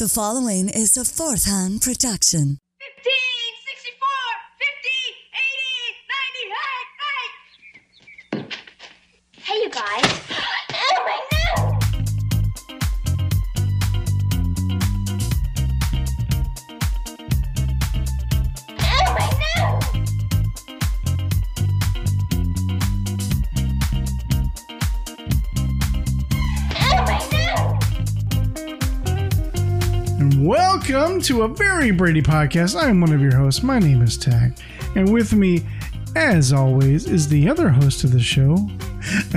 The following is a fourth hand production. Welcome to a very Brady podcast. I'm one of your hosts. My name is Tach. And with me, as always, is the other host of the show,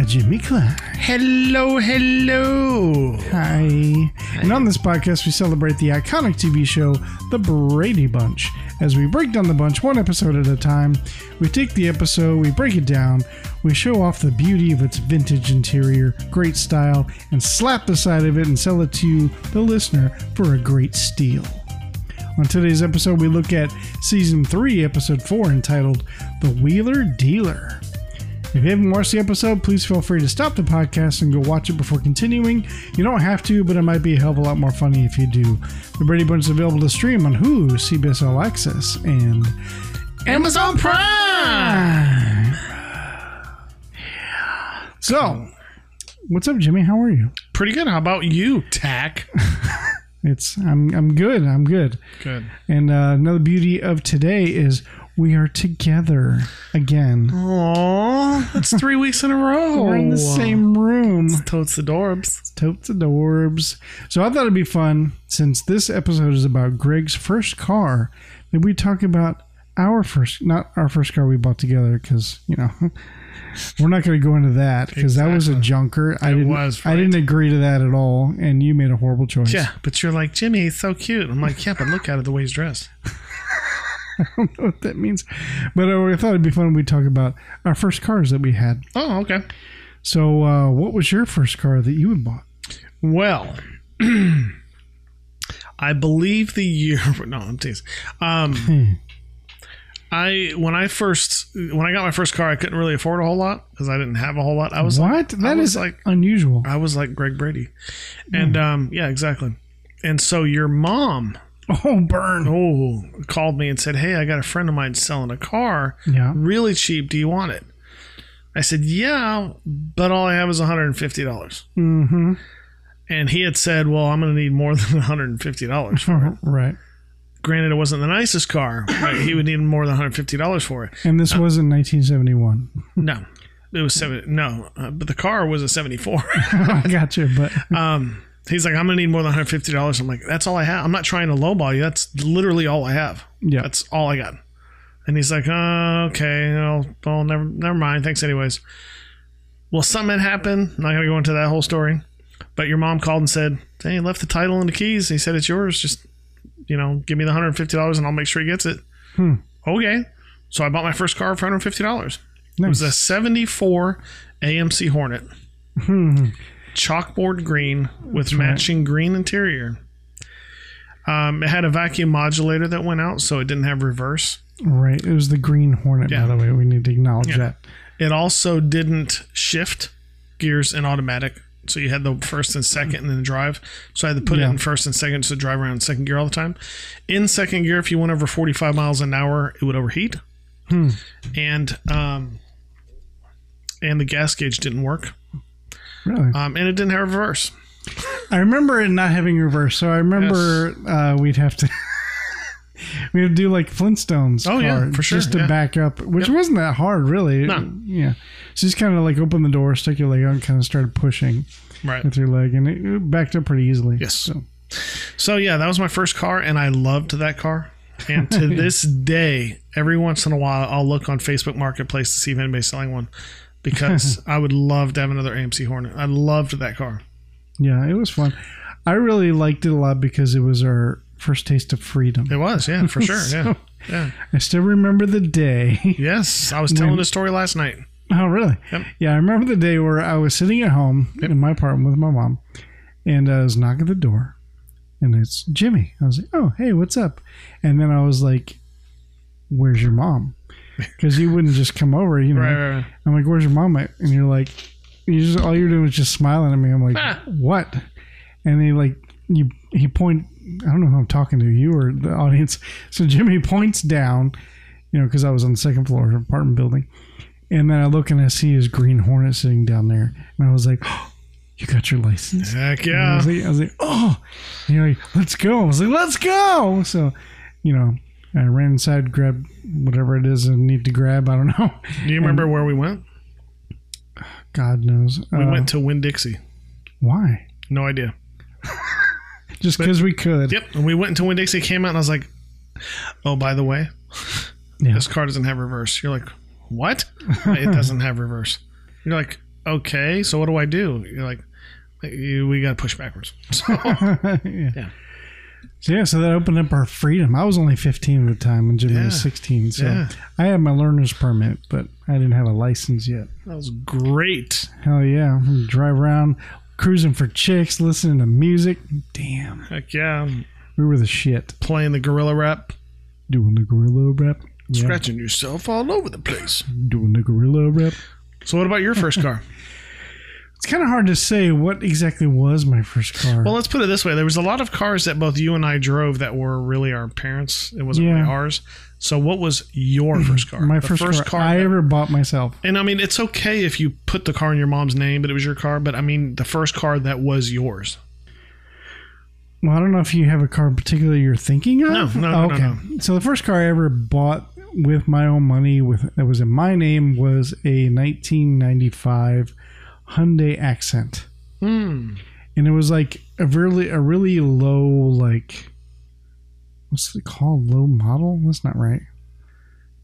Jimmy Clark. Hello, hello. Hi. And on this podcast, we celebrate the iconic TV show, The Brady Bunch. As we break down the bunch one episode at a time, we take the episode, we break it down, we show off the beauty of its vintage interior, great style, and slap the side of it and sell it to you, the listener, for a great steal. On today's episode, we look at season 3, episode 4, entitled The Wheeler Dealer. If you haven't watched the episode, please feel free to stop the podcast and go watch it before continuing. You don't have to, but it might be a hell of a lot more funny if you do. The Brady Bunch is available to stream on Hulu, CBS All Access, and Amazon Prime. so. What's up, Jimmy? How are you? Pretty good. How about you, Tach? It's I'm I'm good. I'm good. Good. And uh, another beauty of today is we are together again. Aw, that's three weeks in a row. We're in the same room. Totes adorbs. Totes adorbs. So I thought it'd be fun since this episode is about Greg's first car that we talk about our first, not our first car we bought together because you know we're not going to go into that because that was a junker. I It didn't. was, I didn't agree to that at all, and you made a horrible choice. Yeah, but you're like, Jimmy, he's so cute. I'm like, yeah, but look at it the way he's dressed. I don't know what that means, but I thought it'd be fun. We talk about our first cars that we had. Oh, okay. So, uh, what was your first car that you had bought? Well, I believe the year. No, I'm teasing. Um, I when I first when I got my first car, I couldn't really afford a whole lot because I didn't have a whole lot. I was what? Like, That was is like unusual. I was like Greg Brady, and um, yeah, exactly. And so your mom, Oh, burn. oh, called me and said, "Hey, I got a friend of mine selling a car, Yeah. really cheap. Do you want it?" I said, "Yeah, but all I have is one hundred and fifty dollars." Mm-hmm. And he had said, "Well, I'm going to need more than one hundred and fifty dollars for it." Right. Granted, it wasn't the nicest car, but he would need more than one hundred fifty dollars for it. And this was in 1971. No, it was seven. No, uh, but the car was a seventy-four. I gotcha, but Um, he's like, I'm gonna need more than $150. I'm like, that's all I have. I'm not trying to lowball you. That's literally all I have. yeah. That's all I got. And he's like, uh, okay, well, well, never, never mind. Thanks, anyways. Well, something had happened. I'm not gonna go into that whole story. But your mom called and said, "Hey, left the title and the keys." He said, "It's yours. Just, you know, give me the hundred fifty dollars, and I'll make sure he gets it." Hmm. Okay. So I bought my first car for hundred fifty dollars. It was a '74 AMC Hornet Hmm. Chalkboard green with right. matching green interior. Um, it had a vacuum modulator that went out, so it didn't have reverse. Right. It was the Green Hornet, Yeah. by the way. We need to acknowledge Yeah. that. It also didn't shift gears in automatic, so you had the first and second, and then the drive. So I had to put Yeah. it in first and second to drive around in second gear all the time. In second gear, if you went over forty-five miles an hour, it would overheat, Hmm. and um, and the gas gauge didn't work, Really. um, and it didn't have reverse. I remember it not having reverse, so I remember uh, we'd have to. We would do like Flintstones. Oh, yeah, car for sure, Just to yeah. back up, which Yep. wasn't that hard, really. No. Yeah. So just kind of like open the door, stick your leg out, and kind of started pushing Right. with your leg, and it, it backed up pretty easily. Yes. So, So yeah, that was my first car, and I loved that car. And to this day, every once in a while, I'll look on Facebook Marketplace to see if anybody's selling one, because I would love to have another AMC Hornet. I loved that car. yeah, it was fun. I really liked it a lot because it was our first taste of freedom. It was, yeah, for sure, yeah, So- yeah, I still remember the day. yes. I was telling When- the story last night. Oh, really? Yep. Yeah, I remember the day where I was sitting at home in my apartment with my mom, and I was knocking at the door, and it's Jimmy. I was like, "Oh, hey, what's up?" And then I was like, "Where's your mom?" Because you wouldn't just come over, you know. Right, right, right. I'm like, "Where's your mom?" at?" And you're like, "You just all you're doing is just smiling at me." I'm like, Ah. "What?" And he like you he point I don't know who I'm talking to, you or the audience. So Jimmy points down, you know, because I was on the second floor of an apartment building. And then I look and I see his green hornet sitting down there. And I was like, oh, you got your license? Heck And I yeah. was like, I was like, oh, and you're like, let's go. I was like, let's go. So, you know, I ran inside, grabbed whatever it is I need to grab. I don't know. Do you remember where we went? God knows. We Uh, went to Winn Dixie. why? No idea. Just because we could. Yep. And we went into Winn Dixie, came out, and I was like, oh, by the way, Yeah. this car doesn't have reverse. You're like, what? it doesn't have reverse. You're like, okay, so what do I do? You're like, we got to push backwards. So, yeah. Yeah. So yeah, so that opened up our freedom. I was only 15 at the time, and Jimmy was 16. So Yeah. I had my learner's permit, but I didn't have a license yet. that was great. Hell yeah, drive around, cruising for chicks, listening to music. Damn, Heck yeah. we were the shit. Playing the gorilla rap, Doing the gorilla rap. Yeah, scratching yourself all over the place. doing the gorilla rap. So, what about your first car? It's kind of hard to say what exactly was my first car. Well, let's put it this way: there was a lot of cars that both you and I drove that were really our parents. It wasn't Yeah. really ours. So, what was your mm-hmm. first car? my The first, car, I that- ever bought myself. and I mean, it's okay if you put the car in your mom's name, but it was your car. But I mean, the first car that was yours. Well, I don't know if you have a car in particular you're thinking of. No, no, Oh, no, okay. So the first car I ever bought with my own money, with that was in my name, was a 1995 Hyundai Accent, Hmm. and it was like a really a really low like what's it called? Low model? That's not right.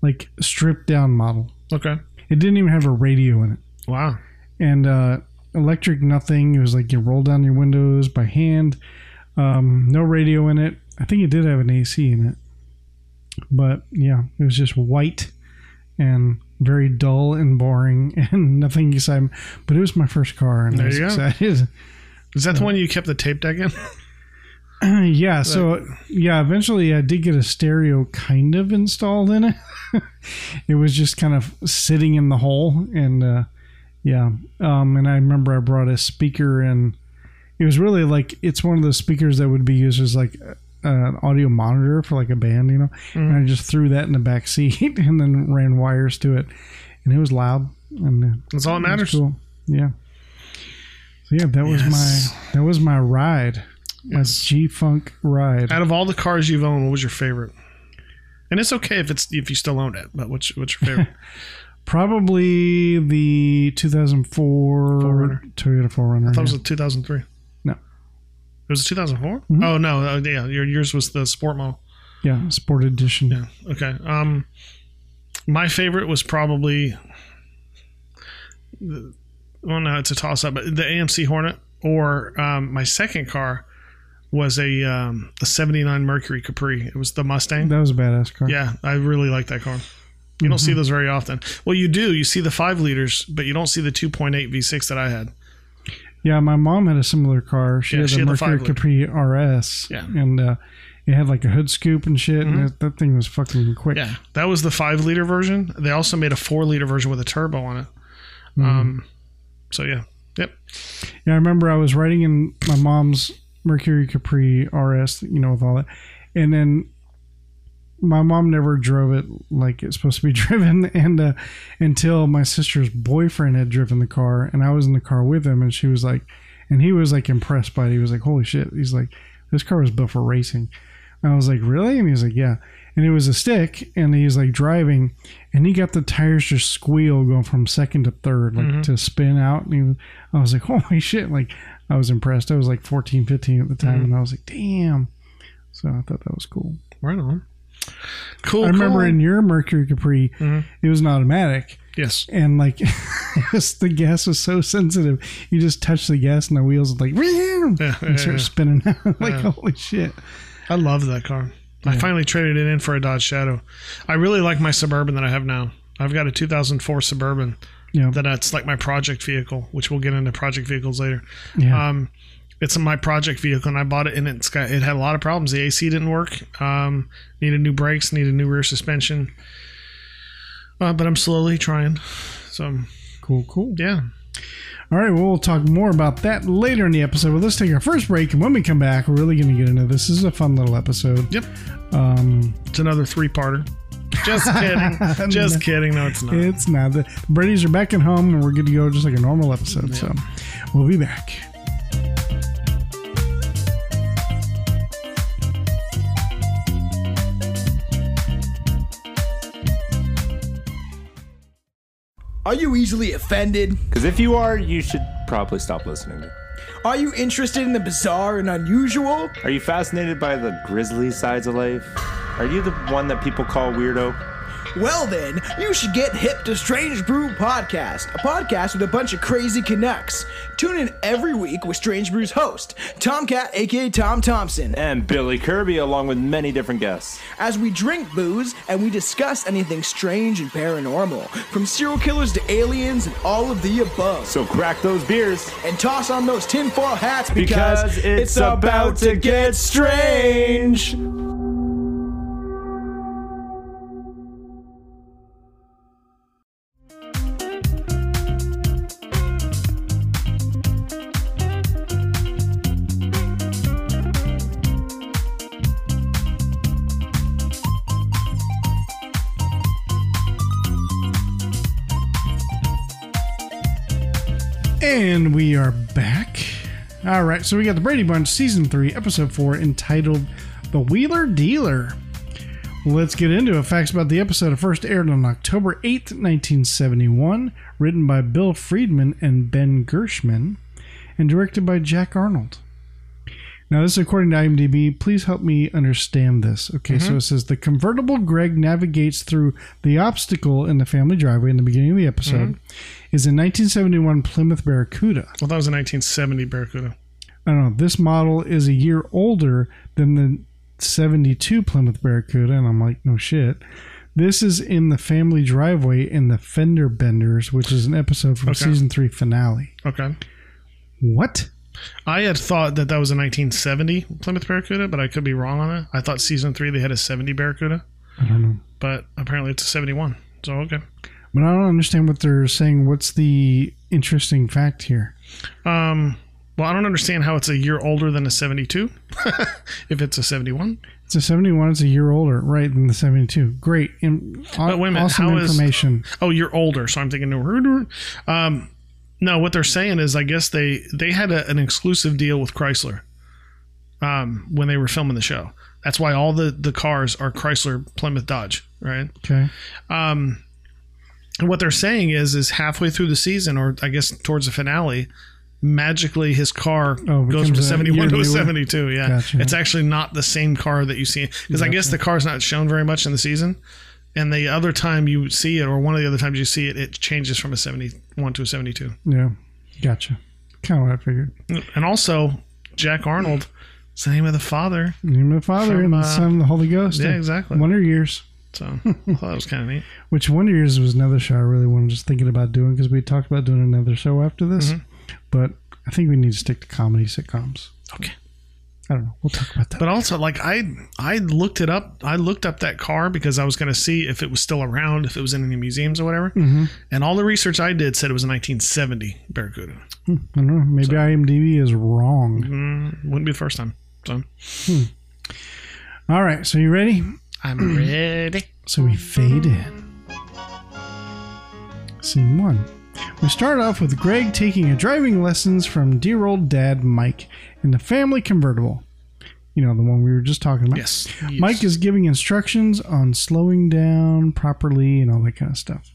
Like stripped down model. Okay. It didn't even have a radio in it Wow. and uh, electric nothing. It was like you roll down your windows by hand. Um, no radio in it. I think it did have an AC in it, but yeah, it was just white and very dull and boring and nothing exciting. But it was my first car, and There I was you go. excited. Is that the one you kept the tape deck in? yeah, so yeah, eventually I did get a stereo kind of installed in it. it was just kind of sitting in the hole, and uh, yeah, um, and I remember I brought a speaker, and it was really like it's one of those speakers that would be used as like an audio monitor for like a band, you know. And I just threw that in the back seat, and then ran wires to it, and it was loud, and uh, That's all that matters. Cool. Yeah. So yeah, that was my that was my ride, my Yes. G Funk ride. Out of all the cars you've owned, what was your favorite? And it's okay if it's if you still own it, but what's what's your favorite? Probably the 2004 4Runner. Toyota 4Runner. I thought it yeah. was a 2003. It was a 2004? Mhm. Oh no, uh, yeah, your yours was the sport model. yeah, Sport Edition. Yeah. Okay. Um, my favorite was probably. the- Well, no, it's a toss up, but the AMC Hornet or um, my second car was a um, a '79 Mercury Capri. It was the Mustang. That was a badass car. Yeah, I really like that car. You don't see those very often. Well, you do. You see the five liters, but you don't see the 2.8 V6 that I had. Yeah, my mom had a similar car. She Yeah, had she a had Mercury. Capri RS. Yeah. And uh, it had like a hood scoop and shit, and that, that thing was fucking quick. Yeah, that was the five liter version. They also made a four liter version with a turbo on it. Um, so yeah, yep. Yeah, I remember I was riding in my mom's Mercury Capri RS, you know, with all that. And then my mom never drove it like it's supposed to be driven and uh, until my sister's boyfriend had driven the car and I was in the car with him and she was like and he was like impressed by it. He was like, Holy shit. He's like, This car was built for racing. And I was like, Really? And he's like, Yeah. And it was a stick and he's like driving and he got the tires just squeal going from second to third, like to spin out. And he was, I was like, Holy shit. Like I was impressed. I was like 14, 15 at the time and I was like, Damn. So I thought that was cool. Right on. Cool. I remember cool. in your Mercury Capri, Mhm. it was an automatic, yes. and like the gas was so sensitive. You just touch the gas, and the wheels like Yeah, and start yeah. spinning out. like Yeah. holy shit! I love that car. I finally traded it in for a Dodge Shadow. I really like my Suburban that I have now. I've got a 2004 Suburban Yeah, that it's like my project vehicle, which we'll get into project vehicles later. yeah, Um, it's my project vehicle, and I bought it, and it's got it had a lot of problems. The AC didn't work. Um, needed new brakes, needed new rear suspension. Uh, but I'm slowly trying. So cool, cool. yeah, All right, well, we'll talk more about that later in the episode. But let's take our first break, and when we come back, we're really going to get into this. This is a fun little episode. Yep. Um, It's another three-parter. Just kidding. Just kidding. No, it's not. it's not. The Brady's are back at home, and we're good to go just like a normal episode. So we'll be back. Are you easily offended? Because if you are, you should probably stop listening. Are you interested in the bizarre and unusual? Are you fascinated by the grisly sides of life? Are you the one that people call weirdo? Well, then, you should get hip to Strange Brew Podcast, a podcast with a bunch of crazy Canucks. Tune in every week with Strange Brew's host, Tomcat, aka Tom Thompson, And Billy Kirby, along with many different guests. as we drink booze and we discuss anything strange and paranormal, from serial killers to aliens and all of the above. So crack those beers. and toss on those tinfoil hats because, Because it's about to get strange. And we are back. All right, so we got the Brady Bunch season three, episode four, entitled "The Wheeler Dealer." Let's get into it. Facts about the episode. It first aired on October eighth, nineteen seventy-one. Written by Bill Freedman and Ben Gershman, and directed by Jack Arnold. Now, this is according to IMDb. Please help me understand this. Okay, so mm-hmm. it says the convertible Greg navigates through the obstacle in the family driveway in the beginning of the episode mm-hmm. Is a 1971 Plymouth Barracuda. Well, that was a 1970 Barracuda. I don't know. This model is a year older than the 72 Plymouth Barracuda, and I'm like, no shit. This is in the family driveway in the Fender Benders, which is an episode from Okay. season three finale. Okay. What? I had thought that that was a 1970 Plymouth Barracuda, but I could be wrong on that. I thought season three they had a 70 Barracuda, I don't know. but apparently it's a 71. So okay. But I don't understand what they're saying. What's the interesting fact here? Um. Well, I don't understand how it's a year older than a 72. if it's a 71, It's a 71. It's a year older, right, than the 72. Great. Im- But wait a minute, awesome how is- information. oh, you're older, so I'm thinking no. Um, no, what they're saying is, I guess they they had a, an exclusive deal with Chrysler. Um, when they were filming the show, that's why all the the cars are Chrysler, Plymouth, Dodge, right? okay. Um, and what they're saying is, is halfway through the season, or I guess towards the finale, magically his car Oh, goes from a a 71 to a 72. Yeah, Gotcha. it's actually not the same car that you see because I guess the car's not shown very much in the season. And the other time you see it, or one of the other times you see it, it changes from a 71 to a 72. Yeah. Gotcha. Kind of what I figured. And also, Jack Arnold, it's the name of the father. Name of the Father From, and the uh, Son of the Holy Ghost. yeah, exactly. Wonder Years. So I thought it was kind of neat. Which Wonder Years was another show I really wanted just thinking about doing because we talked about doing another show after this. Mm-hmm. But I think we need to stick to comedy sitcoms. Okay. I don't know. We'll talk about that. But also, like I, I looked it up. I looked up that car because I was going to see if it was still around, if it was in any museums or whatever. Mm-hmm. And all the research I did said it was a 1970 Barracuda. I don't know. Maybe IMDb is wrong. Mm, wouldn't be the first time. So All right. So you ready? I'm mm. ready. So we fade in. Scene one. We start off with Greg taking a driving lessons from dear old dad Mike in the family convertible. You know, the one we were just talking about. Yes. Mike is giving instructions on slowing down properly and all that kind of stuff.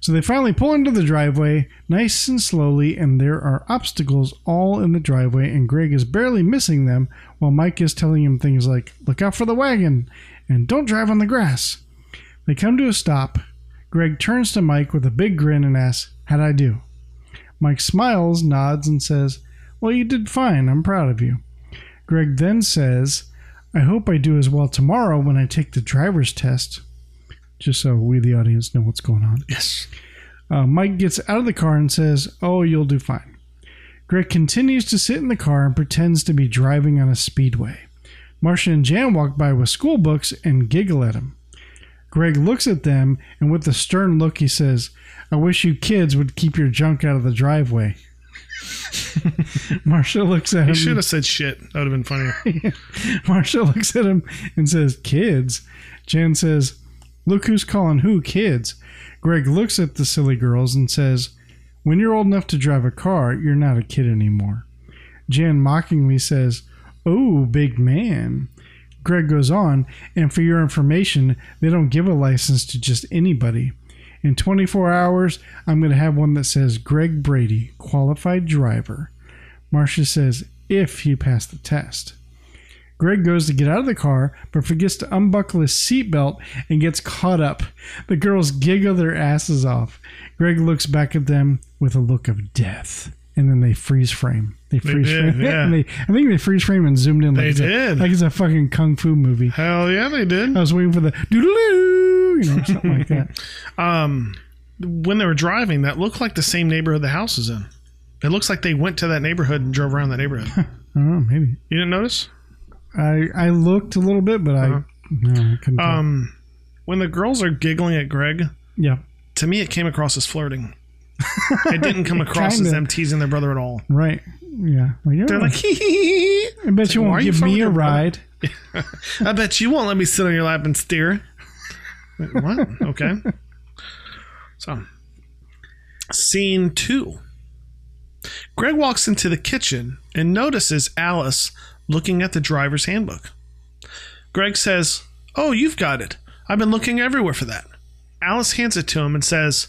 So they finally pull into the driveway, nice and slowly, and there are obstacles all in the driveway, and Greg is barely missing them while Mike is telling him things like, Look out for the wagon and don't drive on the grass. They come to a stop. Greg turns to Mike with a big grin and asks, How'd I do? Mike smiles, nods, and says, Well, you did fine. I'm proud of you. Greg then says, I hope I do as well tomorrow when I take the driver's test. Just so we, the audience, know what's going on. Yes. Uh, Mike gets out of the car and says, Oh, you'll do fine. Greg continues to sit in the car and pretends to be driving on a speedway. Marcia and Jan walk by with school books and giggle at him. Greg looks at them and with a stern look he says, I wish you kids would keep your junk out of the driveway. Marcia looks at him. He should have said shit. That would have been funnier. Marcia looks at him and says, Kids. Jan says, Look who's calling who kids. Greg looks at the silly girls and says, When you're old enough to drive a car, you're not a kid anymore. Jan mockingly says, Oh, big man. Greg goes on, and for your information, they don't give a license to just anybody. In 24 hours, I'm going to have one that says Greg Brady, qualified driver. Marcia says, if you pass the test. Greg goes to get out of the car, but forgets to unbuckle his seatbelt and gets caught up. The girls giggle their asses off. Greg looks back at them with a look of death. And then they freeze frame. They freeze did, frame. yeah. They, I think they freeze frame and zoomed in like, They it's a- did. like it's a fucking kung fu movie. Hell yeah, they did. I was waiting for the doodaloo, you know, something like that. Um, when they were driving, that looked like the same neighborhood the house is in. It looks like they went to that neighborhood and drove around that neighborhood. I don't know, maybe. You didn't notice? I I looked a little bit, but I, no, I. Um, when the girls are giggling at Greg, yeah, to me it came across as flirting. It didn't come across as them teasing their brother at all. right. Yeah, like, They're like, hee hee hee. I bet you won't you give me a ride. I bet you won't let me sit on your lap and steer. Wait, what? Okay. So, scene two. Greg walks into the kitchen and notices Alice looking at the driver's handbook. Greg says, Oh, you've got it. I've been looking everywhere for that. Alice hands it to him and says,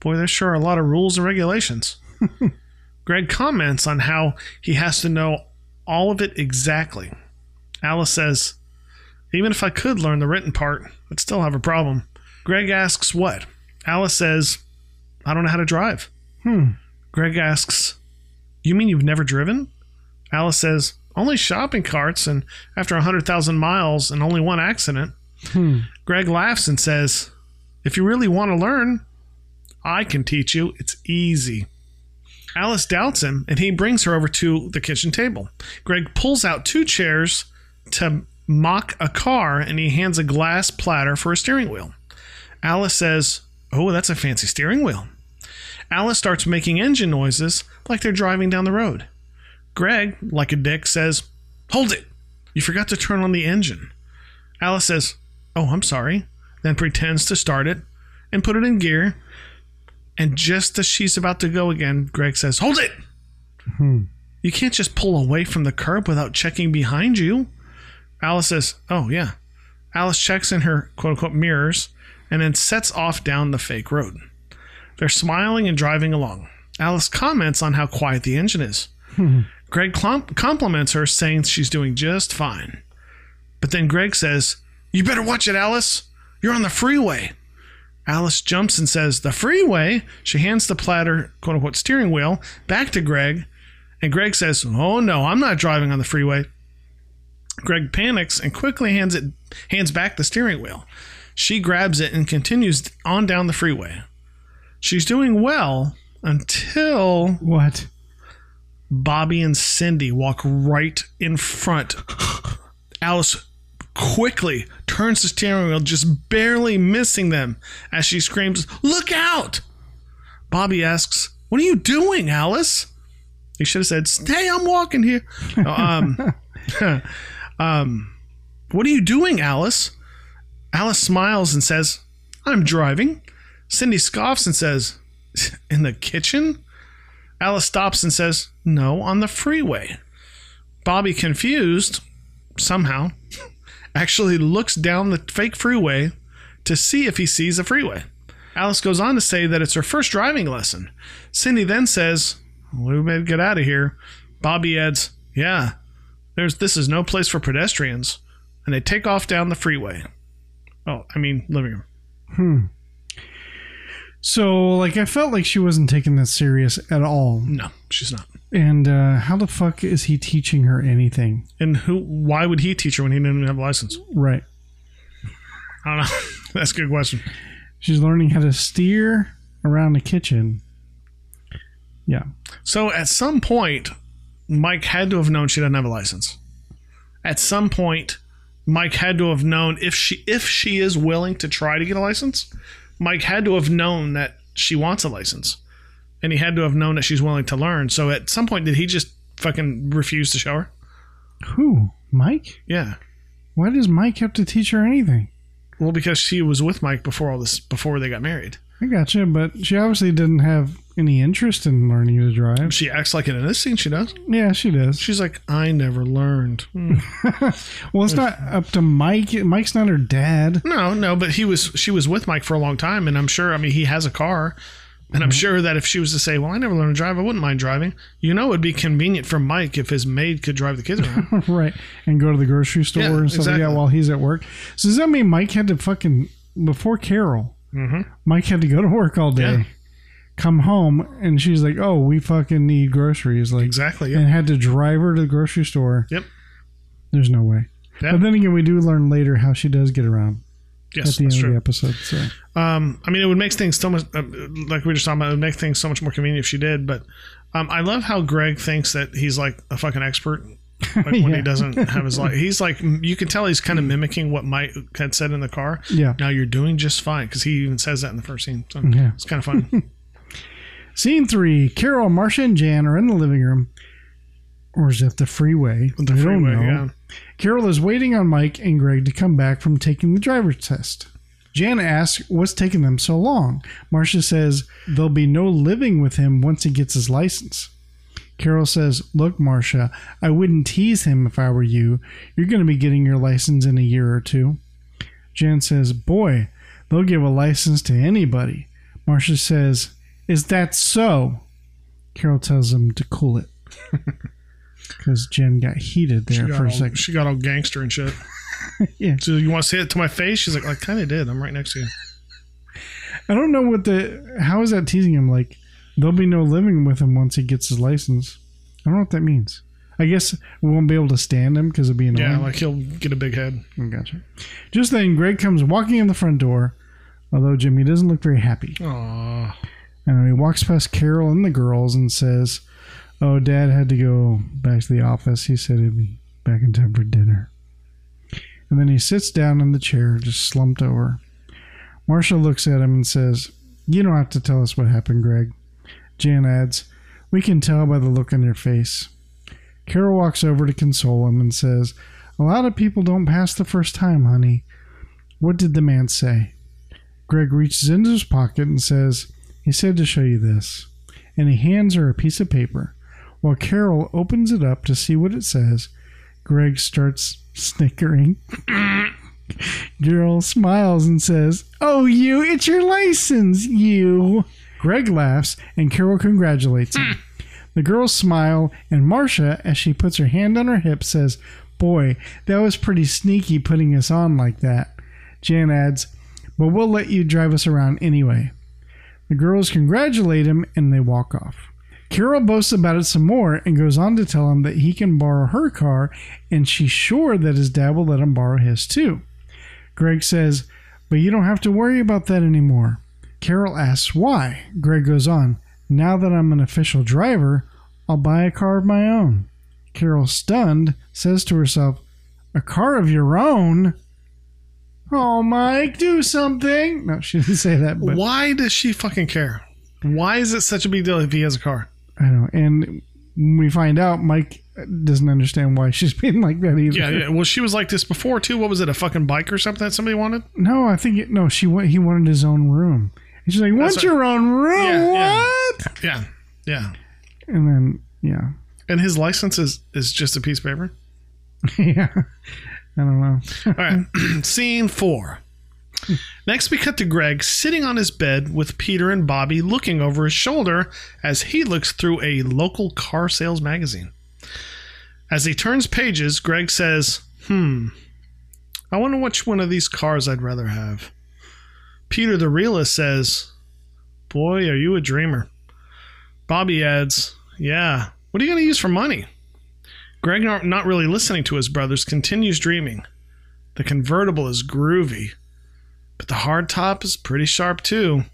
Boy, there sure are a lot of rules and regulations. Greg comments on how he has to know all of it exactly. Alice says, Even if I could learn the written part, I'd still have a problem. Greg asks, What? Alice says, I don't know how to drive. Hmm. Greg asks, You mean you've never driven? Alice says, Only shopping carts, and after a 100,000 miles and only one accident. Hmm. Greg laughs and says, If you really want to learn, I can teach you. It's easy. Alice doubts him and he brings her over to the kitchen table. Greg pulls out two chairs to mock a car and he hands a glass platter for a steering wheel. Alice says, Oh, that's a fancy steering wheel. Alice starts making engine noises like they're driving down the road. Greg, like a dick, says, Hold it! You forgot to turn on the engine. Alice says, Oh, I'm sorry, then pretends to start it and put it in gear. And just as she's about to go again, Greg says, Hold it! Hmm. You can't just pull away from the curb without checking behind you. Alice says, Oh, yeah. Alice checks in her quote unquote mirrors and then sets off down the fake road. They're smiling and driving along. Alice comments on how quiet the engine is. Hmm. Greg clump- compliments her, saying she's doing just fine. But then Greg says, You better watch it, Alice. You're on the freeway. Alice jumps and says, The freeway? She hands the platter, quote unquote, steering wheel back to Greg. And Greg says, Oh no, I'm not driving on the freeway. Greg panics and quickly hands it hands back the steering wheel. She grabs it and continues on down the freeway. She's doing well until What? Bobby and Cindy walk right in front. Alice quickly turns the steering wheel, just barely missing them as she screams, Look out! Bobby asks, What are you doing, Alice? He should have said, Stay, I'm walking here. um, um, what are you doing, Alice? Alice smiles and says, I'm driving. Cindy scoffs and says, In the kitchen? Alice stops and says, No, on the freeway. Bobby, confused, somehow, actually looks down the fake freeway to see if he sees a freeway. Alice goes on to say that it's her first driving lesson. Cindy then says, We better get out of here. Bobby adds, Yeah, there's this is no place for pedestrians. And they take off down the freeway. Oh, I mean, living room. Hmm. So, like, I felt like she wasn't taking this serious at all. No, she's not. And uh, how the fuck is he teaching her anything? And who? Why would he teach her when he didn't even have a license? Right. I don't know. That's a good question. She's learning how to steer around the kitchen. Yeah. So at some point, Mike had to have known she doesn't have a license. At some point, Mike had to have known if she if she is willing to try to get a license, Mike had to have known that she wants a license. And he had to have known that she's willing to learn. So at some point did he just fucking refuse to show her? Who? Mike? Yeah. Why does Mike have to teach her anything? Well, because she was with Mike before all this before they got married. I gotcha, but she obviously didn't have any interest in learning to drive. She acts like it in this scene she does. Yeah, she does. She's like, I never learned. Hmm. Well, it's not up to Mike. Mike's not her dad. No, no, but he was she was with Mike for a long time, and I'm sure. I mean, he has a car, and I'm sure that if she was to say, "Well, I never learned to drive," I wouldn't mind driving. You know, it'd be convenient for Mike if his maid could drive the kids around. right. And go to the grocery store Yeah, and stuff like that exactly. while he's at work. So does that mean Mike had to fucking, before Carol, Mike had to go to work all day, Mm-hmm. Yeah. come home, and she's like, oh, we fucking need groceries. Like, exactly. And had to drive her to the grocery store. Yep. There's no way. Yeah. But then again, we do learn later how she does get around Yes, at the end of the episode. So Um, I mean, it would make things so much uh, like we were just talking about. It would make things so much more convenient if she did. But um, I love how Greg thinks that he's like a fucking expert. Like when Yeah. he doesn't have his life, he's like you can tell he's kind of mimicking what Mike had said in the car. Yeah. Now you're doing just fine because he even says that in the first scene. So Yeah. it's kind of fun. Scene three: Carol, Marcia, and Jan are in the living room, or is it the freeway? the don't freeway, know. yeah. Carol is waiting on Mike and Greg to come back from taking the driver's test. Jan asks what's taking them so long. Marcia says there'll be no living with him once he gets his license. Carol says, Look, Marcia, I wouldn't tease him if I were you. You're going to be getting your license in a year or two. Jan says, Boy, they'll give a license to anybody. Marcia says, Is that so? Carol tells him to cool it. Because Jen got heated there got, for a all, second. she got all gangster and shit. Yeah. So you want to say it to my face? She's like, I kind of did. I'm right next to you. I don't know what the. How is that teasing him? Like, there'll be no living with him once he gets his license. I don't know what that means. I guess we won't be able to stand him because it'll be annoying. Yeah, like he'll get a big head. I gotcha. Just then, Greg comes walking in the front door, although Jimmy doesn't look very happy. Aww. And he walks past Carol and the girls and says, Oh, Dad had to go back to the office. He said he'd be back in time for dinner. And then he sits down in the chair, just slumped over. Marcia looks at him and says, You don't have to tell us what happened, Greg. Jan adds, We can tell by the look on your face. Carol walks over to console him and says, A lot of people don't pass the first time, honey. What did the man say? Greg reaches into his pocket and says, He said to show you this. And he hands her a piece of paper. While Carol opens it up to see what it says, Greg starts snickering. Carol smiles and says, Oh, you, it's your license, you. Greg laughs and Carol congratulates him. The girls smile, and Marcia, as she puts her hand on her hip, says, Boy, that was pretty sneaky putting us on like that. Jan adds, But we'll let you drive us around anyway. The girls congratulate him and they walk off. Carol boasts about it some more and goes on to tell him that he can borrow her car and she's sure that his dad will let him borrow his too. Greg says, But you don't have to worry about that anymore. Carol asks why. Greg goes on, Now that I'm an official driver, I'll buy a car of my own. Carol, stunned, says to herself, A car of your own? Oh, Mike, do something. No, she didn't say that, but Why does she fucking care? Why is it such a big deal if he has a car? I know. And we find out, Mike doesn't understand why she's being like that either. Yeah, yeah. Well, she was like this before too. What was it? A fucking bike or something that somebody wanted? No, I think it, no. She he wanted his own room. And she's like, "Want That's your own room? Yeah, yeah. what?" Yeah, yeah. And then yeah, And his license is is just a piece of paper. yeah. I don't know. All right. Scene four. Next, we cut to Greg sitting on his bed with Peter and Bobby looking over his shoulder as he looks through a local car sales magazine. As he turns pages, Greg says, Hmm, I wonder which one of these cars I'd rather have. Peter the realist says, Boy, are you a dreamer. Bobby adds, Yeah, what are you going to use for money? Greg, not really listening to his brothers, continues dreaming. The convertible is groovy, but the hardtop is pretty sharp too.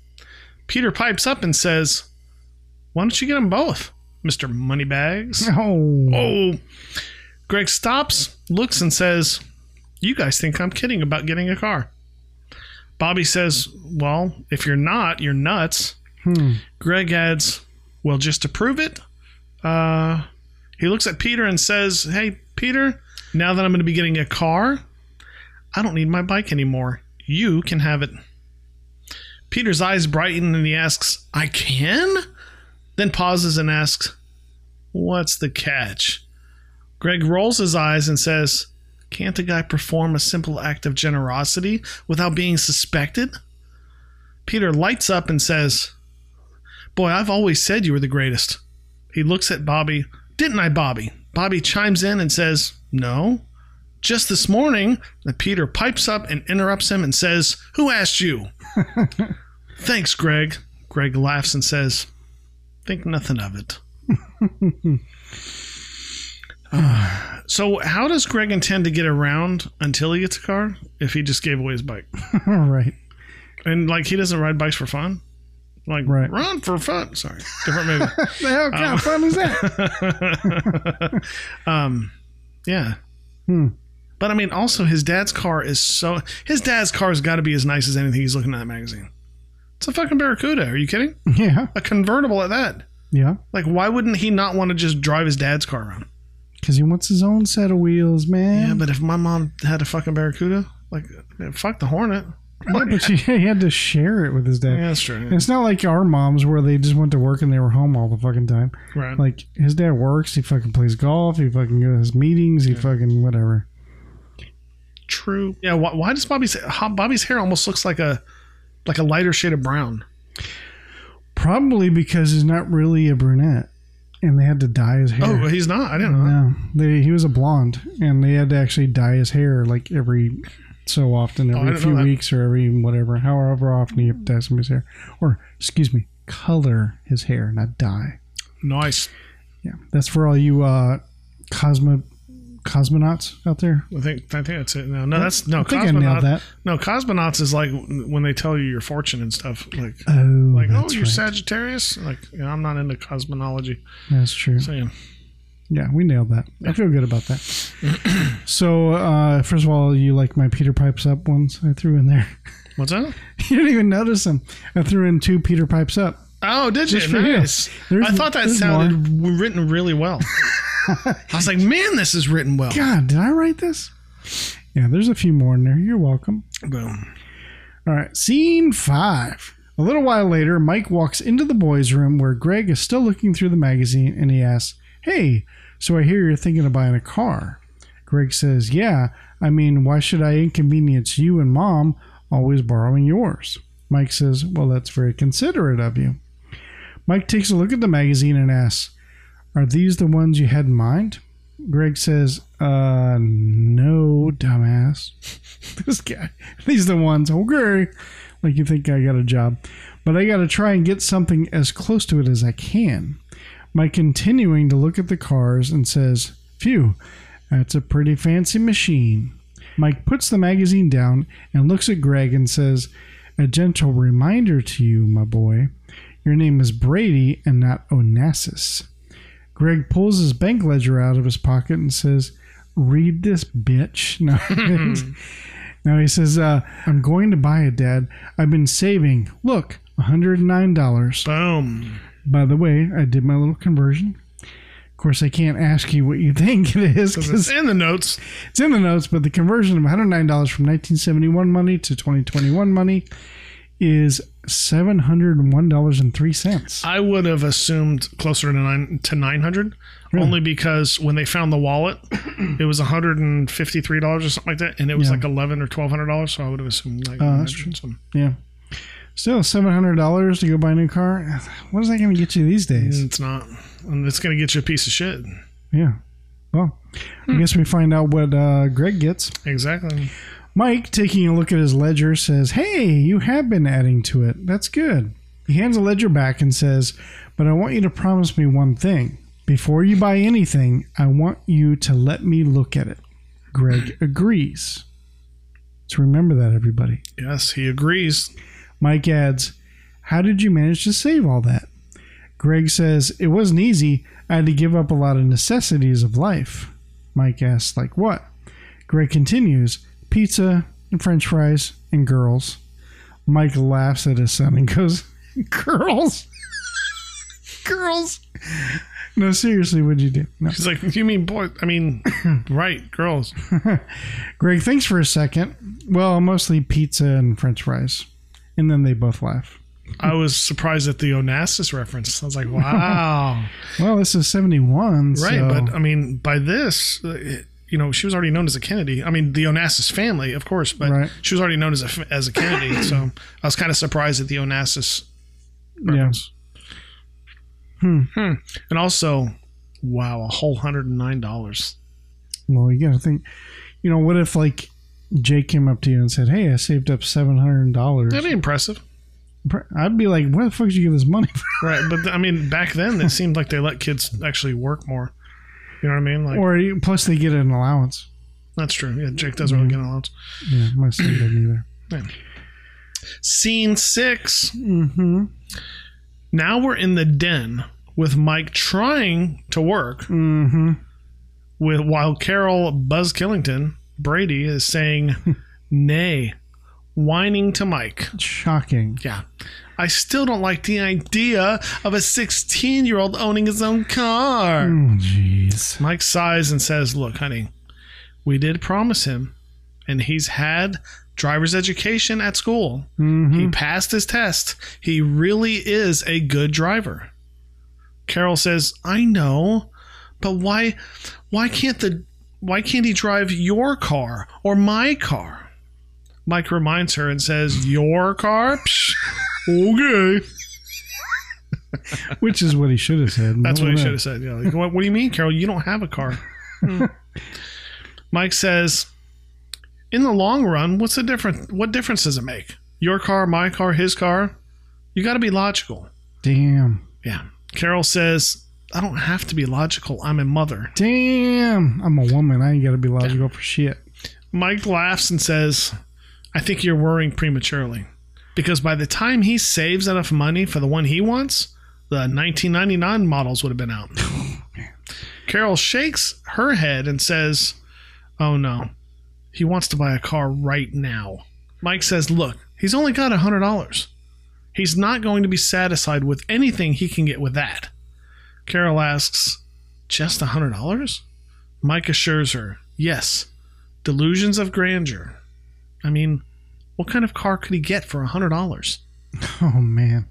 Peter pipes up and says, Why don't you get them both, Mr. Moneybags? Oh, Oh. Greg stops, looks, and says, You guys think I'm kidding about getting a car. Bobby says, Well, if you're not, you're nuts. Hmm. Greg adds, Well, just to prove it, uh, he looks at Peter and says, Hey, Peter, now that I'm going to be getting a car, I don't need my bike anymore. You can have it. Peter's eyes brighten and he asks, I can? Then pauses and asks, What's the catch? Greg rolls his eyes and says, Can't a guy perform a simple act of generosity without being suspected? Peter lights up and says, Boy, I've always said you were the greatest. He looks at Bobby. Didn't I, Bobby? Bobby chimes in and says, No. Just this morning, that Peter pipes up and interrupts him and says, Who asked you? Thanks, Greg. Greg laughs and says, Think nothing of it. so, how does Greg intend to get around until he gets a car if he just gave away his bike? All right. And, like, he doesn't ride bikes for fun? Like, Right. run for fun. Sorry, different movie. The hell kind of fun is that? um, yeah. Hmm. But I mean, also his dad's car is so. His dad's car has got to be as nice as anything he's looking at that magazine. It's a fucking Barracuda. Are you kidding? Yeah. A convertible at that. Yeah. Like, why wouldn't he not want to just drive his dad's car around? Because he wants his own set of wheels, man. Yeah, but if my mom had a fucking Barracuda, like, man, fuck the Hornet. Yeah, but she, he had to share it with his dad. Yeah, that's true. It's not like our moms where they just went to work and they were home all the fucking time. Right. Like his dad works, he fucking plays golf, he fucking goes to his meetings, he fucking whatever. True. Yeah. Why, why does Bobby's Bobby's hair almost looks like a like a lighter shade of brown? Probably because he's not really a brunette, and they had to dye his hair. Oh, he's not. I didn't know. no, they, he was a blonde, and they had to actually dye his hair like every so often, Oh, every didn't few weeks or every whatever, however often he dyes his hair, or excuse me, color his hair, not dye. Nice. Yeah, that's for all you uh, cosmo cosmonauts out there. I think I think that's it. No, no, that's no. I think I nailed that. No, cosmonauts is like when they tell you your fortune and stuff. Like, Oh, like oh, you're right. Sagittarius. Like, yeah, I'm not into cosmonology. That's true. So yeah. Yeah, we nailed that. I feel good about that. so, uh, first of all, you like my Peter Pipes Up ones I threw in there. What's that? you didn't even notice them. I threw in two Peter Pipes Up. Oh, did you? Just. Nice. I thought that sounded w written really well. I was like, man, this is written well. God, did I write this? Yeah, there's a few more in there. You're welcome. Boom. All right, scene five. A little while later, Mike walks into the boys' room where Greg is still looking through the magazine and he asks, Hey, so I hear you're thinking of buying a car. Greg says, Yeah, I mean, why should I inconvenience you and mom always borrowing yours? Mike says, Well, that's very considerate of you. Mike takes a look at the magazine and asks, Are these the ones you had in mind? Greg says, Uh, no, dumbass. this guy, these are the ones, okay. Like you think I got a job. But I got to try and get something as close to it as I can. Mike continuing to look at the cars and says, Phew, that's a pretty fancy machine. Mike puts the magazine down and looks at Greg and says, A gentle reminder to you, my boy. Your name is Brady and not Onassis. Greg pulls his bank ledger out of his pocket and says, Read this, bitch. No. now he says, uh, I'm going to buy it, Dad. I've been saving. Look, $109. Boom. By the way, I did my little conversion. Of course, I can't ask you what you think it is because It's in the notes. it's in the notes, but the conversion of $109 from 1971 money to 2021 money is $701.03. I would have assumed closer to nine to nine hundred, only because when they found the wallet, it was one hundred and fifty three dollars or something like that, and it was Yeah. like eleven or twelve hundred dollars. So I would have assumed like that's 900. Yeah. Still, $700 to go buy a new car. What is that going to get you these days? It's not, it's going to get you a piece of shit. Yeah. Well, I guess we find out what uh, Greg gets. Exactly. Mike, taking a look at his ledger, says, Hey, you have been adding to it. That's good. He hands the ledger back and says, But I want you to promise me one thing. Before you buy anything, I want you to let me look at it. Greg agrees. So remember that, everybody. Yes, he agrees. Mike adds, How did you manage to save all that? Greg says, It wasn't easy. I had to give up a lot of necessities of life. Mike asks, Like what? Greg continues pizza and french fries and girls. Mike laughs at his son and goes, Girls? girls? No, seriously, what'd you do? No. He's like, you mean boy? I mean, right, girls. Greg thinks for a second. Well, mostly pizza and french fries. And then they both laugh. I was surprised at the Onassis reference. I was like, wow. Well, this is 71. right, so- but I mean, by this, uh, you know, she was already known as a Kennedy. I mean, the Onassis family, of course, but Right. she was already known as a as a Kennedy. so I was kind of surprised at the Onassis yeah. reference. Hmm. And also, wow, a whole hundred and nine dollars. Well, you gotta think, you know, what if like Jake came up to you and said, "Hey, I saved up seven hundred dollars," That'd be impressive, I'd be like, "Where the fuck did you get this money from?" right? But I mean, back then it seemed like they let kids actually work more. You know what I mean? Like Or you- plus they get an allowance. that's true. Yeah, Jake doesn't really get an allowance. Yeah, my son didn't either. Scene 6 Mm-hmm. Now we're in the den with Mike trying to work Mm-hmm. with while Carol Buzz Killington Brady is saying nay, whining to Mike. Shocking. Yeah. I still don't like the idea of a 16 year old owning his own car. Oh, jeez. Mike sighs and says, Look, honey, we did promise him, and he's had driver's education at school. He mm-hmm. passed his test. He really is a good driver. Carol says, I know, but why why can't the why can't he drive your car or my car? Mike reminds her and says, Your car? Psh, okay. Which is what he should have said. That's what he should have said. Yeah. Like, what, what do you mean, Carol? You don't have a car. Hmm. Mike says, in the long run, what's the difference? What difference does it make? Your car, my car, his car? You got to be logical. Damn. Yeah. Carol says, I don't have to be logical. I'm a mother. Damn. I'm a woman. I ain't got to be logical for shit. Mike laughs and says, I think you're worrying prematurely. Because by the time he saves enough money for the one he wants, the 1999 models would have been out. Carol shakes her head and says, Oh no, he wants to buy a car right now. Mike says, Look, he's only got a $100. He's not going to be satisfied with anything he can get with that. Carol asks, Just a $100? Mike assures her, Yes, delusions of grandeur. I mean, what kind of car could he get for a hundred dollars? Oh, man.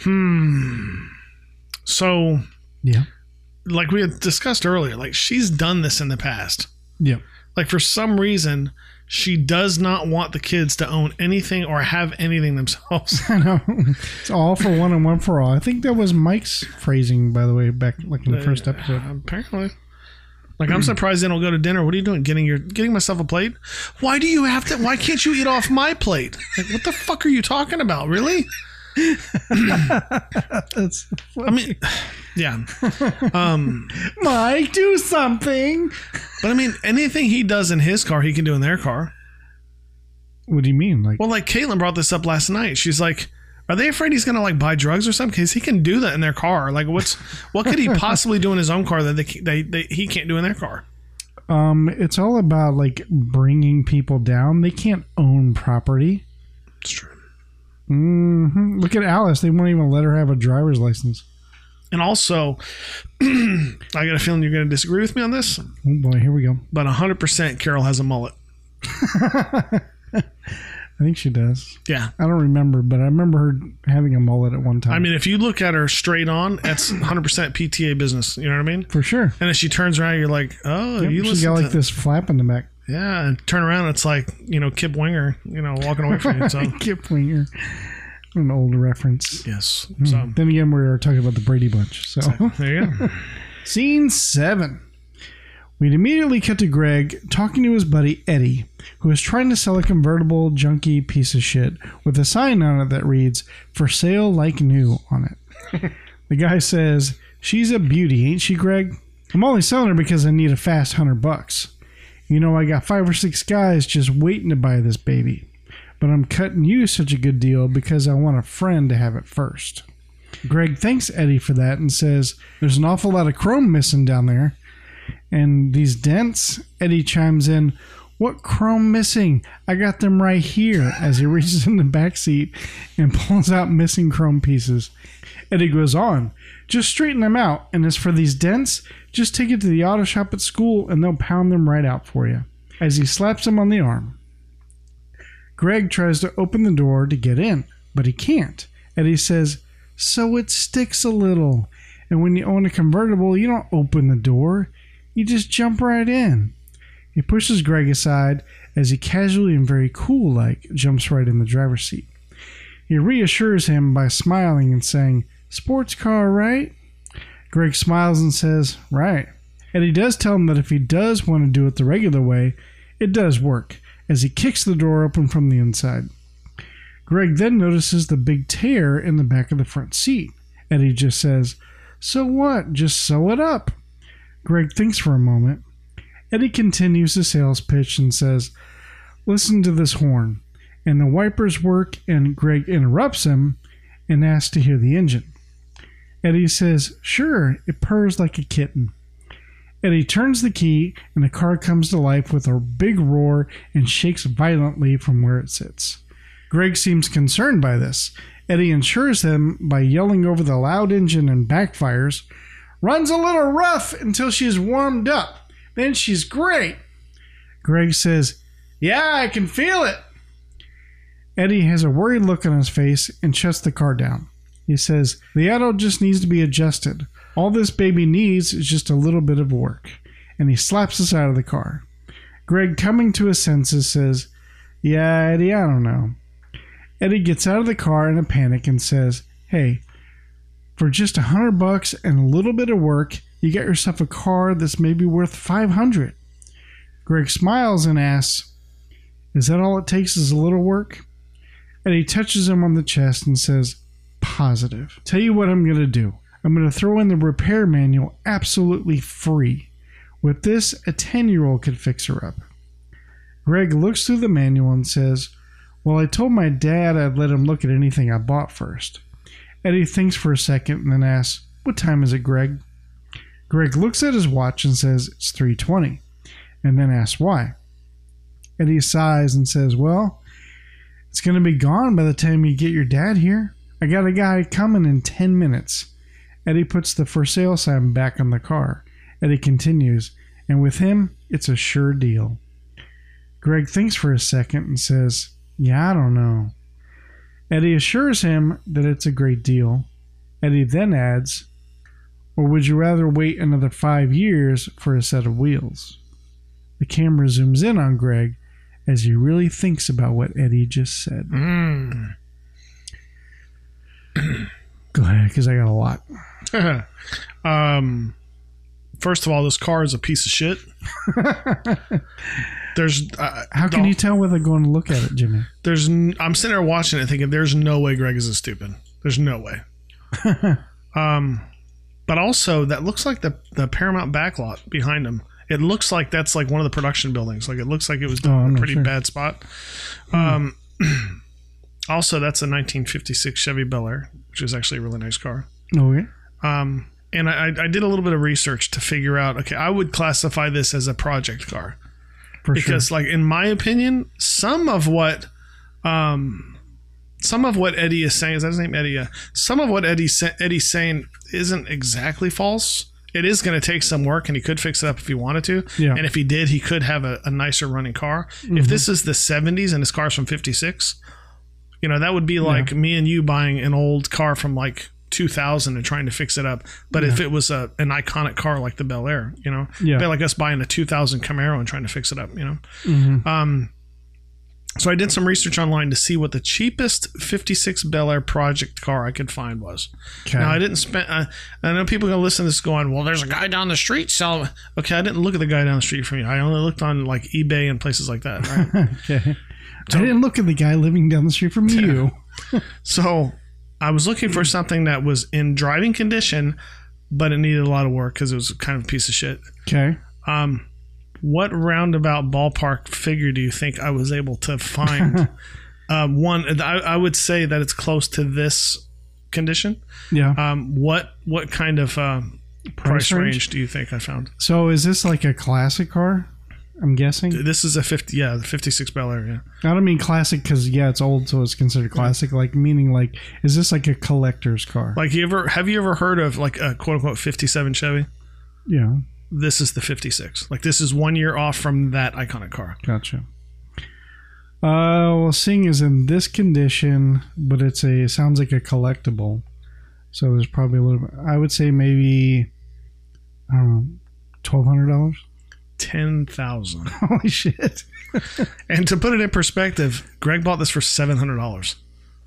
Hmm. So, Yeah. like we had discussed earlier, like she's done this in the past. Yep. Like for some reason, she does not want the kids to own anything or have anything themselves. I know. It's all for one and one for all. I think that was Mike's phrasing, by the way, back like in the first episode. Apparently. Like I'm surprised they don't go to dinner. What are you doing? Getting your getting myself a plate? Why do you have to? Why can't you eat off my plate? Like what the fuck are you talking about? Really? That's I mean, yeah. Um, Mike, do something. but I mean, anything he does in his car, he can do in their car. What do you mean? Like, Well, like Caitlin brought this up last night. She's like, "Are they afraid he's gonna like buy drugs or something? Because he can do that in their car. Like, what's what could he possibly do in his own car that they, they, they he can't do in their car? um, it's all about like bringing people down. They can't own property. It's true. Mm-hmm. Look at Alice. They won't even let her have a driver's license. And also, I got a feeling you're going to disagree with me on this, Oh boy, here we go. but 100% Carol has a mullet. I think she does. Yeah. I don't remember, but I remember her having a mullet at one time. I mean, if you look at her straight on, that's 100% PTA business. You know what I mean? for sure. And if she turns around, you're like, oh, Yep, you she's listen got to like this flap in the back. Yeah, and turn around, it's like you know Kip Winger, you know, walking away from you. So Kip Winger. An old reference. yes, hmm. so Then again, we were talking about the Brady Bunch. So, there you go. scene seven. We'd immediately cut to Greg talking to his buddy Eddie, who is trying to sell a convertible junky piece of shit with a sign on it that reads "For sale like new" on it. the guy says, "She's a beauty, ain't she, Greg? I'm only selling her because I need a fast hundred bucks. You know, I got five or six guys just waiting to buy this baby." but I'm cutting you such a good deal because I want a friend to have it first. Greg thanks Eddie for that and says there's an awful lot of chrome missing down there. And these dents, Eddie chimes in, What chrome missing? I got them right here as he reaches in the back seat and pulls out missing chrome pieces. Eddie goes on, Just straighten them out. And as for these dents, just take it to the auto shop at school and they'll pound them right out for you. As he slaps him on the arm. Greg tries to open the door to get in, but he can't. Eddie says, So it sticks a little. And when you own a convertible, you don't open the door, you just jump right in. He pushes Greg aside as he casually and very cool like jumps right in the driver's seat. He reassures him by smiling and saying, Sports car, right? Greg smiles and says, Right. And he does tell him that if he does want to do it the regular way, it does work, as he kicks the door open from the inside. Greg then notices the big tear in the back of the front seat. Eddie just says, So what? Just sew it up. Greg thinks for a moment. Eddie continues the sales pitch and says, Listen to this horn. And the wipers work, and Greg interrupts him and asks to hear the engine. Eddie says, Sure, it purrs like a kitten. Eddie turns the key, and the car comes to life with a big roar and shakes violently from where it sits. Greg seems concerned by this. Eddie assures him by yelling over the loud engine and backfires, runs a little rough until she's warmed up. Then she's great. Greg says, Yeah, I can feel it. Eddie has a worried look on his face and shuts the car down. He says, The auto just needs to be adjusted. All this baby needs is just a little bit of work. And he slaps us out of the car. Greg, coming to his senses, says, Yeah, Eddie, I don't know. Eddie gets out of the car in a panic and says, Hey, for just a hundred bucks and a little bit of work, you get yourself a car that's maybe worth five hundred. Greg smiles and asks, Is that all it takes is a little work? And he touches him on the chest and says, Positive. Tell you what I'm to do. I'm to throw in the repair manual absolutely free. With this, a 10 year old could fix her up. Greg looks through the manual and says, Well, I told my dad I'd let him look at anything I bought first. Eddie thinks for a second and then asks, What time is it, Greg? Greg looks at his watch and says, It's 3.20, and then asks why. Eddie sighs and says, Well, it's going to be gone by the time you get your dad here. I got a guy coming in 10 minutes. Eddie puts the for sale sign back on the car. Eddie continues, and with him, it's a sure deal. Greg thinks for a second and says, Yeah, I don't know. Eddie assures him that it's a great deal. Eddie then adds, Or would you rather wait another five years for a set of wheels? The camera zooms in on Greg as he really thinks about what Eddie just said. Mm. Go ahead, because I got a lot. um, first of all, this car is a piece of shit. There's uh, How can you tell without going to look at it, Jimmy? There's n- I'm sitting there watching it thinking there's no way Greg is this stupid. There's no way. um, but also that looks like the the Paramount backlot behind him. It looks like that's like one of the production buildings. Like it looks like it was Oh, I'm a pretty sure. bad spot. Um, also that's a 1956 Chevy Bel Air, which is actually a really nice car. Okay. Um, and I, I did a little bit of research to figure out. Okay, I would classify this as a project car For because sure. like in my opinion some of what um some of what eddie is saying is that his name eddie yeah. some of what eddie eddie's saying isn't exactly false it is going to take some work and he could fix it up if he wanted to Yeah. and if he did he could have a, a nicer running car if this is the 70s and his car's from 56 you know that would be like me and you buying an old car from like 2000 and trying to fix it up but if it was a, an iconic car like the bel air you know Yeah. like us buying a 2000 camaro and trying to fix it up you know Mm-hmm. um, so I did some research online to see what the cheapest 56 Bel Air project car I could find was. Okay. Now I didn't spend. Uh, I know people are gonna listen to this going, "Well, there's a guy down the street selling." Okay, I didn't look at the guy down the street from you. I only looked on like eBay and places like that. Right? okay. I didn't look at the guy living down the street from you. so I was looking for something that was in driving condition, but it needed a lot of work because it was kind of a piece of shit. Okay. Um, what roundabout ballpark figure do you think I was able to find? uh, one, I, I would say that it's close to this condition. Yeah. Um, what what kind of uh, price range do you think I found? So is this like a classic car? I'm guessing. This is a 50, yeah, the 56 Bel Air, yeah. I don't mean classic because yeah, it's old, so it's considered classic. Like meaning like, is this like a collector's car? Like, you ever have you ever heard of like a quote unquote 57 Chevy? yeah, This is the 56. Like, this is one year off from that iconic car. gotcha. Uh, well, seeing is in this condition, but it's a it sounds like a collectible. So there's probably a little. I would say maybe, I don't know, twelve hundred dollars. 10,000. Holy shit! And to put it in perspective, Greg bought this for $700.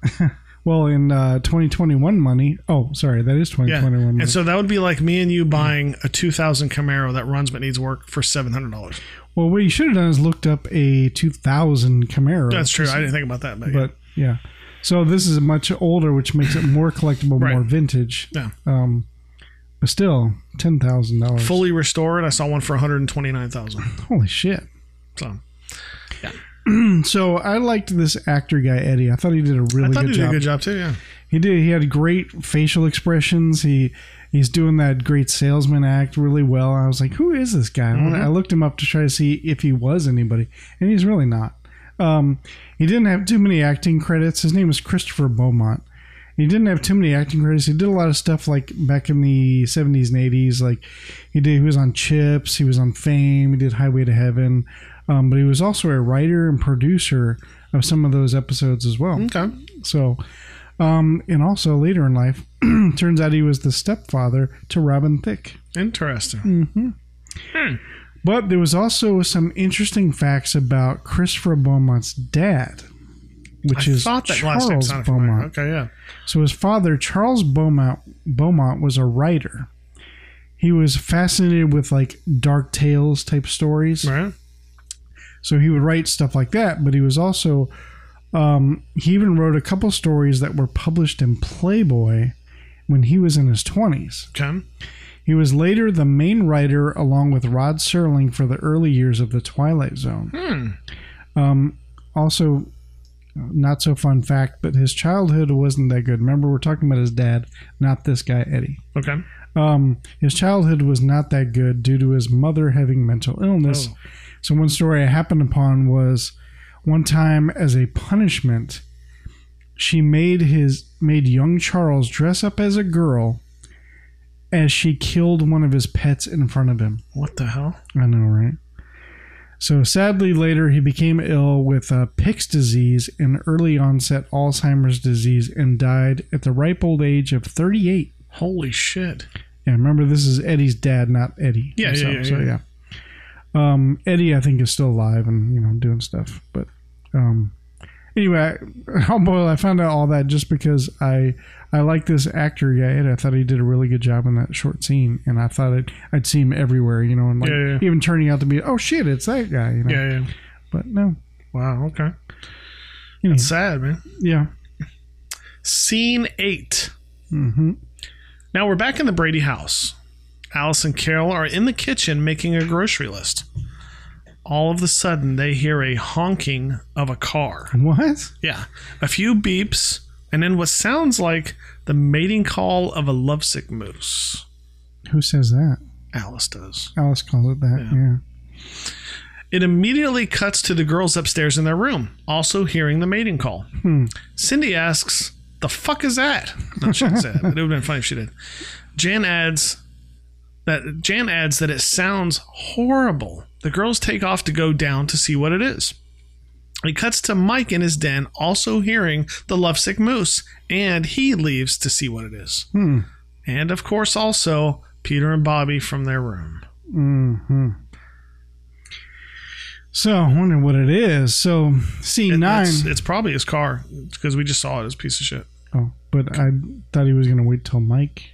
Well, in uh, 2021 money. Oh, sorry, that is Yeah. 2021 money. And so that would be like me and you buying a 2000 Camaro that runs but needs work for $700. well, what you should have done is looked up a 2000 Camaro. That's true. I didn't think about that. But, yeah. but yeah. So this is much older, which makes it more collectible, Right. more vintage. Yeah. Um, but still, ten thousand dollars. fully restored, I saw one for 129000 Holy shit! So yeah. So I liked this actor guy Eddie. I thought he did a really I thought good he did job. a good job too, yeah. He did. He had great facial expressions. He he's doing that great salesman act really well. I was like, who is this guy? I Mm-hmm. I looked him up to try to see if he was anybody, and he's really not. Um, he didn't have too many acting credits. His name was Christopher Beaumont. He didn't have too many acting credits. He did a lot of stuff like back in the seventies and eighties. Like he did, he was on Chips. He was on Fame. He did Highway to Heaven. Um, but he was also a writer and producer of some of those episodes as well. Okay. So, um, and also later in life, turns out he was the stepfather to Robin Thicke. Interesting. But there was also some interesting facts about Christopher Beaumont's dad, which I is thought that last name Charles sounded familiar. Beaumont. Okay, yeah. So his father, Charles Beaumont, Beaumont, was a writer. He was fascinated with like dark tales type stories. Right. So he would write stuff like that, but he was also um, he even wrote a couple stories that were published in Playboy when he was in his twenties. Okay. He was later the main writer along with Rod Serling for the early years of the Twilight Zone. Um, also, not so fun fact, but his childhood wasn't that good. Remember, we're talking about his dad, not this guy Eddie. Okay. Um, his childhood was not that good due to his mother having mental illness. Oh. So one story I happened upon was one time as a punishment, she made his made young Charles dress up as a girl as she killed one of his pets in front of him. What the hell? I know, right? So sadly, later he became ill with uh, Pick's disease and early onset Alzheimer's disease and died at the ripe old age of 38. Holy shit. Yeah, remember this is Eddie's dad, not Eddie. Yeah, yeah, yeah, So yeah. yeah. Um, Eddie, I think, is still alive and you know doing stuff. But um, anyway, I, oh boy, I found out all that just because I I like this actor guy. I thought he did a really good job in that short scene, and I thought I'd, I'd see him everywhere. You know, and like Yeah, yeah. even turning out to be oh shit, it's that guy. You know, Yeah, yeah. but no, Wow, okay. you know, It's sad, man. yeah. Scene 8 hmm Now we're back in the Brady house. Alice and Carol are in the kitchen making a grocery list. All of a sudden, they hear a honking of a car. What? Yeah. A few beeps, and then what sounds like the mating call of a lovesick moose. Who says that? Alice does. Alice calls it that. Yeah. yeah. It immediately cuts to the girls upstairs in their room, also hearing the mating call. Hmm. Cindy asks, The fuck is that? No, she didn't say that, it would have been funny if she did. Jan adds that Jan adds that it sounds horrible. The girls take off to go down to see what it is. It cuts to Mike in his den, also hearing the lovesick moose, and he leaves to see what it is. Hmm. And of course, also Peter and Bobby from their room. hmm So, I wonder what it is. So, It- nine. It's, it's probably his car because we just saw it as a piece of shit. oh, but I thought he was going to wait till Mike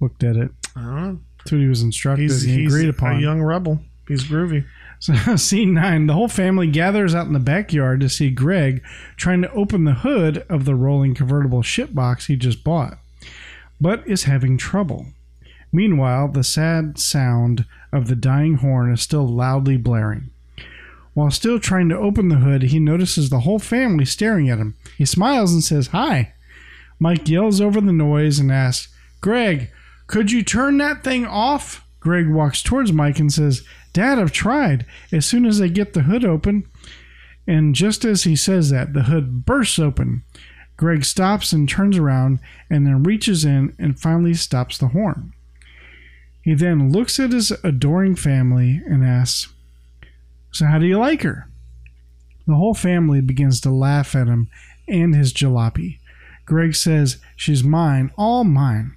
looked at it. I don't know. That's what he was instructed He's, and he's agreed upon. a young rebel. He's groovy. So, scene nine. The whole family gathers out in the backyard to see Greg trying to open the hood of the rolling convertible shipbox he just bought, but is having trouble. Meanwhile, the sad sound of the dying horn is still loudly blaring. While still trying to open the hood, he notices the whole family staring at him. He smiles and says, Hi. Mike yells over the noise and asks, Greg, Could you turn that thing off? Greg walks towards Mike and says, Dad, I've tried. As soon as they get the hood open. And just as he says that, the hood bursts open. Greg stops and turns around and then reaches in and finally stops the horn. He then looks at his adoring family and asks, So, how do you like her? The whole family begins to laugh at him and his jalopy. Greg says, She's mine, all mine,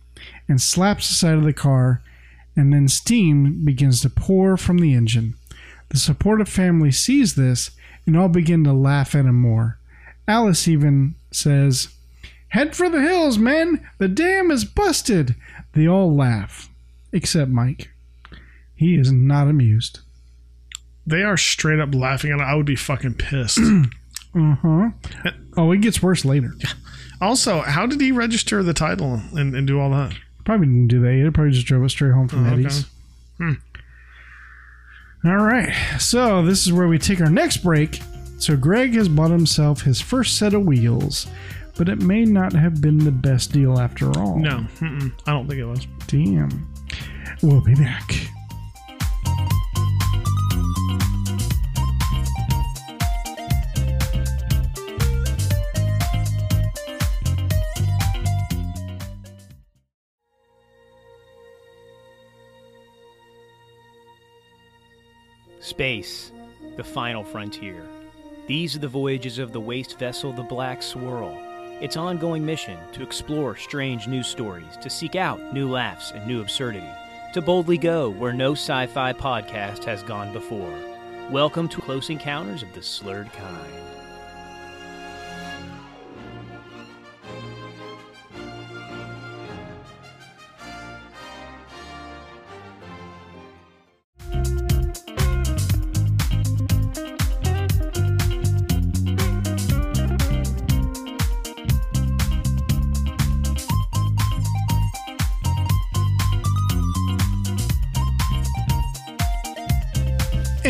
and slaps the side of the car, and then steam begins to pour from the engine. The supportive family sees this and all begin to laugh at him more. Alice even says, Head for the hills, men! The dam is busted! They all laugh, except Mike. He is not amused. They are straight up laughing, and I would be fucking pissed. Uh huh. Oh, it gets worse later. also, how did he register the title and, and do all that? Probably didn't do that. He probably just drove us straight home from Oh, okay. Eddie's. Hmm. All right. So this is where we take our next break. So Greg has bought himself his first set of wheels, but it may not have been the best deal after all. No, I don't think it was. Damn. We'll be back. Space, the final frontier. These are the voyages of the waste vessel the Black Swirl. Its ongoing mission to explore strange new stories, to seek out new laughs and new absurdity, to boldly go where no sci fi podcast has gone before. Welcome to Close Encounters of the Slurred Kind.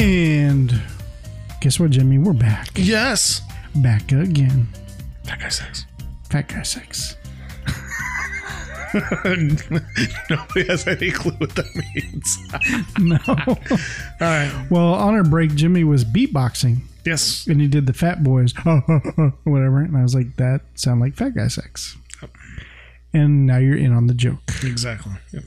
And guess what, Jimmy? We're back. Yes. Back again. That guy says. Fat guy sex. Nobody has any clue what that means. No. all right. well, on our break, Jimmy was beatboxing. Yes. and he did the fat boys whatever and i was like that sound like fat guy sex and now you're in on the joke Exactly. Yep.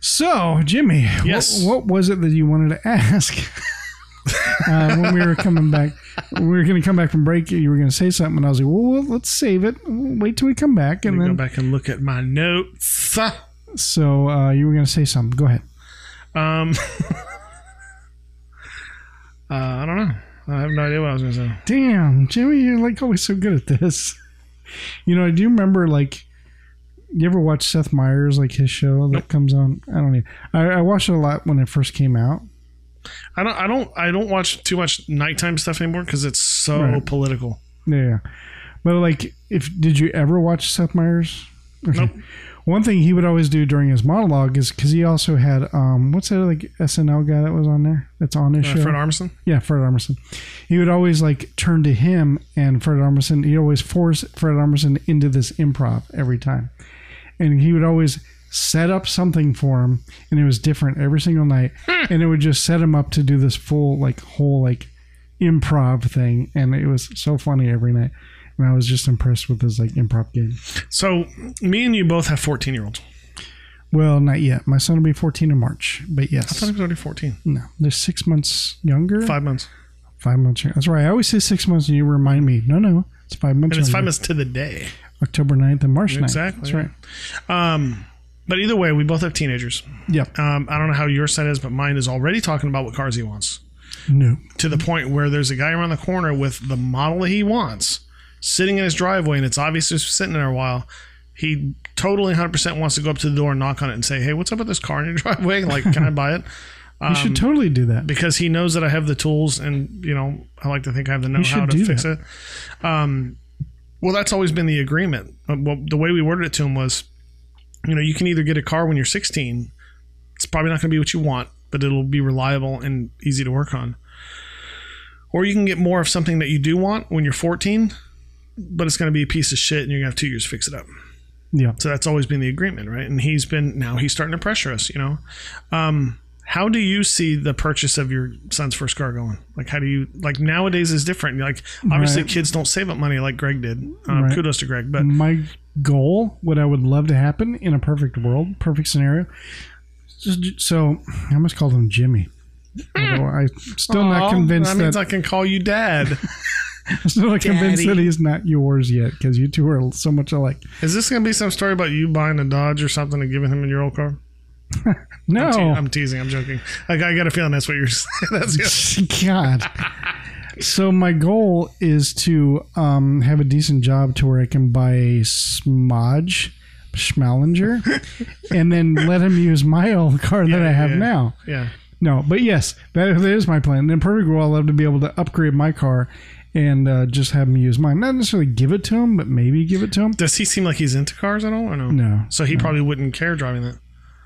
So jimmy what- Yes. what, was it that you wanted to ask uh, when we were coming back we were going to come back from break you were going to say something and i was like well, well let's save it We'll wait till we come back and then go back and look at my notes. so uh, you were going to say something go ahead Um, uh, I don't know. I have no idea what I was going to say. damn jimmy you're like always so good at this you know I do remember like you ever watch Seth Meyers like his show that comes on? I don't know. I, I watched it a lot when it first came out. I don't. I don't. I don't watch too much nighttime stuff anymore because it's so Right. political. Yeah, but like, if did you ever watch Seth Meyers? Okay. Nope. One thing he would always do during his monologue is because he also had um, what's that like SNL guy that was on there that's on his Uh, show? Fred Armisen. Yeah, Fred Armisen. He would always like turn to him and Fred Armisen. He always force Fred Armisen into this improv every time, and he would always set up something for him, and it was different every single night, hmm. and it would just set him up to do this full like whole like improv thing, and it was so funny every night. And I was just impressed with his like improv game. So me and you both have fourteen year olds. Well, not yet. My son will be 14 in March, but yes. I thought he was already fourteen. no, they're six months younger. Five months, Five months. That's right. I always say six months, and you remind me. No, no, it's five months. and it's five months to the day. October 9th and March 9th. Exactly, That's right. Um, but either way, we both have teenagers. Yep. Um, I don't know how your son is, but mine is already talking about what cars he wants. No. to the point where there's a guy around the corner with the model that he wants sitting in his driveway and it's obviously sitting there a while. He totally 100% wants to go up to the door and knock on it and say, Hey, what's up with this car in your driveway? Like, can I buy it? You Um, should totally do that. Because he knows that I have the tools and, you know, I like to think I have the know how to fix that. it. Um, well, that's always been the agreement. Uh, Well, the way we worded it to him was, you know, you can either get a car when you're 16. It's probably not going to be what you want, but it'll be reliable and easy to work on. Or you can get more of something that you do want when you're 14, but it's going to be a piece of shit and you're going to have two years to fix it up. Yeah. So that's always been the agreement, right? And he's been now he's starting to pressure us, you know. Um, how do you see the purchase of your son's first car going? Like, how do you like nowadays is different. Like, obviously, Right. kids don't save up money like Greg did. Um, Right. Kudos to Greg, but my goal, what I would love to happen in a perfect world, perfect scenario. Just, so I almost called him Jimmy. Although I'm still not convinced that that, means I can call you dad. I'm still not convinced that he's not yours yet because you two are so much alike. is this going to be some story about you buying a Dodge or something and giving him in your old car? No, I'm, te- I'm teasing. I'm joking. Like, I got a feeling that's what you're saying. That's yeah. God. So my goal is to um, have a decent job to where I can buy a Smodge Schmalinger and then let him use my old car that I have yeah. now. yeah. No, but yes, that, that is my plan. In perfect world, I'd love to be able to upgrade my car and uh, just have him use mine. Not necessarily give it to him, but maybe give it to him. Does he seem like he's into cars at all or no? No, So he probably wouldn't care driving that.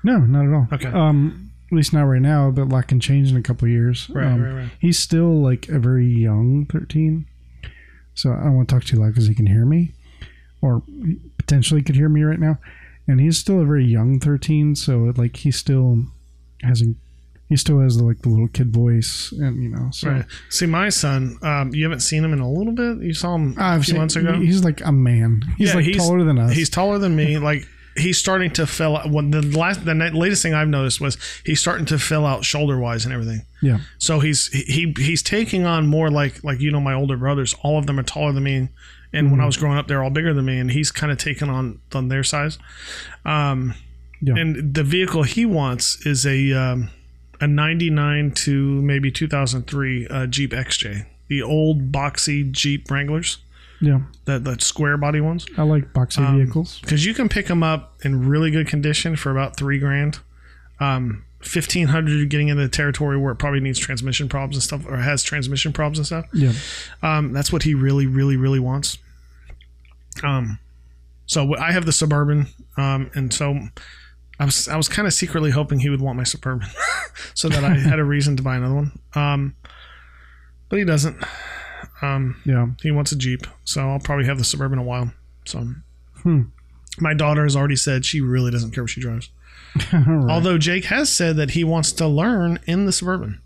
No, not at all. Okay. Um, at least not right now, but that can change in a couple of years. Right, um, right, right. He's still like a very young 13. So I don't want to talk too loud because he can hear me or potentially could hear me right now. And he's still a very young 13. So like he still hasn't, he still has the, like the little kid voice and, you know, so. Right. See, my son, um, you haven't seen him in a little bit. You saw him a I've few seen- months ago. He's like a man. He's Yeah, like taller than us. He's taller than me. Like he's starting to fill out. Well, the last, the latest thing I've noticed was he's starting to fill out shoulder wise and everything. yeah. So he's he he's taking on more like like you know my older brothers. All of them are taller than me, and when I was growing up, they're all bigger than me, and he's kind of taken on on their size. Um, Yeah. and the vehicle he wants is a um, a '99 to maybe 2003 uh, Jeep XJ, the old boxy Jeep Wranglers, Yeah. the the square body ones I like boxy Um, vehicles. because you can pick them up in really good condition for about three grand. Um, fifteen hundred getting into the territory where it probably needs transmission problems and stuff, or has transmission problems and stuff. Yeah. Um, that's what he really, really, really wants. Um, so I have the suburban, um, and so I was I was kind of secretly hoping he would want my suburban, so that I had a reason to buy another one. Um, but he doesn't. Um, Yeah. he wants a Jeep, so I'll probably have the Suburban a while. So, Hmm. my daughter has already said she really doesn't care what she drives. Right. Although Jake has said that he wants to learn in the Suburban.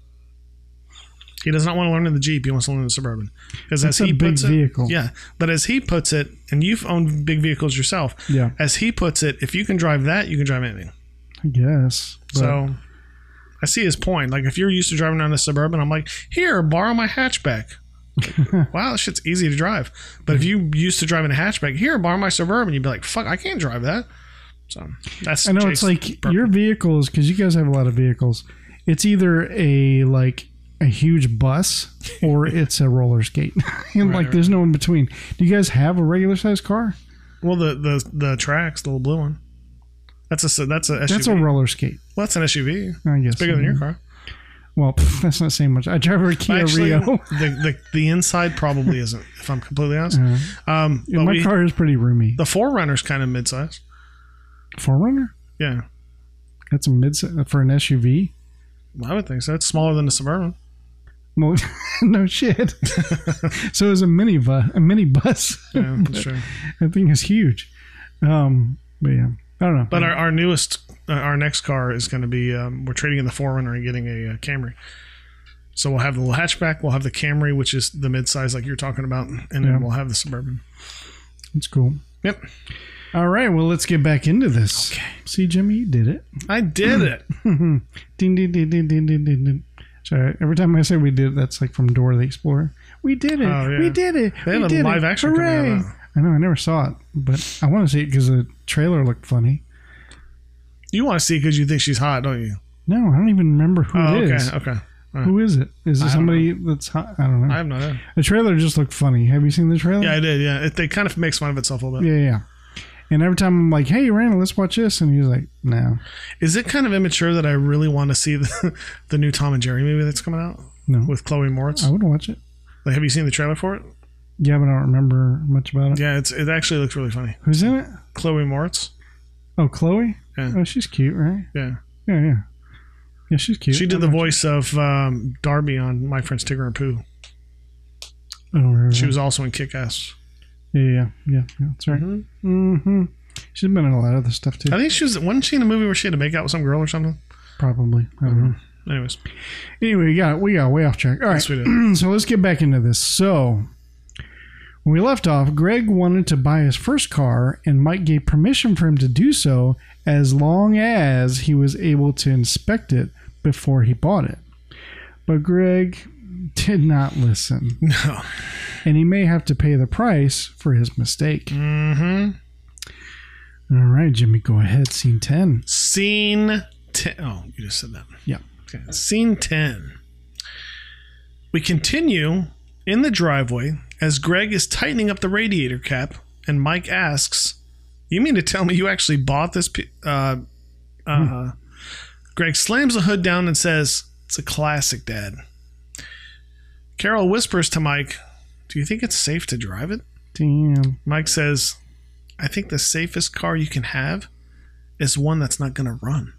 He does not want to learn in the Jeep. He wants to learn in the Suburban because as he big puts it, vehicle. yeah. But as he puts it, and you've owned big vehicles yourself. Yeah. As he puts it, if you can drive that, you can drive anything. I guess. So, I see his point. Like if you're used to driving around a Suburban, I'm like, here, borrow my hatchback. wow, that shit's easy to drive. But if you used to driving a hatchback, here, borrow my Suburban, you'd be like, fuck, I can't drive that. So that's I know Jake's it's like purpose. your vehicles because you guys have a lot of vehicles. It's either a like a huge bus or it's a roller skate, and like there's no in between. Do you guys have a regular sized car? well the the the Trax, the little blue one. That's a that's a SUV. That's a roller skate. well, that's an SUV. I guess It's bigger than your car. Well, pff, that's not saying much. I drive a Kia Actually, Rio. the, the the inside probably isn't. If I'm completely honest, um, but My we, car is pretty roomy. the 4Runner's kind of midsize. 4Runner. Yeah, That's a mid for an SUV. I would think so. It's smaller than a Suburban. Well, no shit. so it's a mini bus. A mini bus. Yeah, that's true. that thing is huge. Um, but yeah, I don't know. But our, our newest, uh, our next car is going to be, um, we're trading in the 4Runner and getting a, uh Camry. So we'll have the little hatchback, we'll have the Camry, which is the midsize like you're talking about, and then we'll have the Suburban. it's cool. Yep. All right, well, let's get back into this. Okay. See, Jimmy, you did it. I did it. Ding, ding, ding, ding, ding, ding, ding, ding. Sorry, every time I say we did it, that's like from Dora the Explorer. We did it. Oh, yeah. We did it. They we have a did live it. action Hooray. I know, I never saw it, but I want to see it because the trailer looked funny. You want to see because you think she's hot, don't you? No, I don't even remember who Oh, it okay. is. Okay. Who is it? Is it somebody that's hot? I don't know. I have no idea. the trailer just looked funny. Have you seen the trailer? Yeah, I did. Yeah. It, they kind of makes fun of itself a little bit. Yeah, yeah. And every time I'm like, "Hey, Randall, let's watch this," and he's like, "No, Is it kind of immature that I really want to see the, the new Tom and Jerry movie that's coming out no." with Chloe Moretz? I wouldn't watch it. Like, have you seen the trailer for it? Yeah, but I don't remember much about it. Yeah, it's it actually looks really funny. Who's in it? Chloe Moretz. Oh, Chloe. Yeah. Oh, she's cute, right? Yeah. Yeah, yeah. Yeah, she's cute. She did the voice of um, Darby on My Friends Tigger and Pooh. Oh, She was also in Kick Ass. Yeah, yeah, yeah, yeah. That's right. Mm-hmm. She's been in a lot of other stuff too. I think she was. Wasn't she in a movie where she had to make out with some girl or something? Probably. I don't know. Anyways, Anyway, we got we got way off track. All right, Yes, so let's get back into this. So when we left off, Greg wanted to buy his first car, and Mike gave permission for him to do so as long as he was able to inspect it before he bought it. But Greg did not listen, no. and he may have to pay the price for his mistake. Mm-hmm. All right, Jimmy, go ahead. Scene ten. Scene ten. Oh, you just said that. Yeah. Okay. Scene 10. We continue in the driveway as Greg is tightening up the radiator cap, and Mike asks, You mean to tell me you actually bought this? P-? Uh, uh, Greg slams the hood down and says, It's a classic, Dad. Carol whispers to Mike, Do you think it's safe to drive it? Damn. Mike says, I think the safest car you can have is one that's not going to run.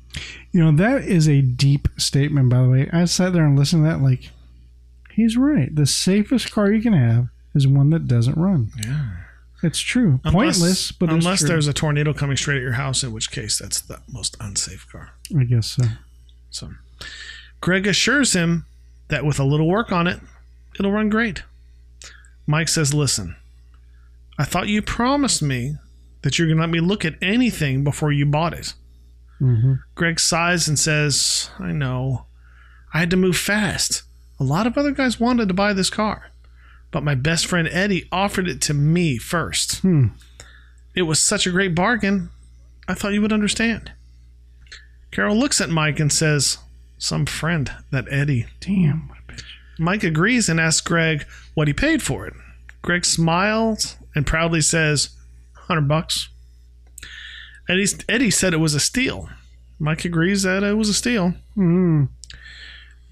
You know, that is a deep statement, by the way. I sat there and listened to that, like, he's right. The safest car you can have is one that doesn't run. Yeah. It's true. Pointless, but it's unless there's a tornado coming straight at your house, in which case that's the most unsafe car. I guess so. So, Greg assures him that with a little work on it, it'll run great. Mike says, "Listen, I thought you promised me that you're going to let me look at anything before you bought it." hmm Greg sighs and says, I know. I had to move fast. A lot of other guys wanted to buy this car, but my best friend Eddie offered it to me first. Hmm. It was such a great bargain. I thought you would understand. Carol looks at Mike and says, Some friend, that Eddie. Damn, what a bitch. Mike agrees and asks Greg what he paid for it. Greg smiles and proudly says, 100 bucks. Eddie, Eddie said it was a steal. Mike agrees that it was a steal. Mm.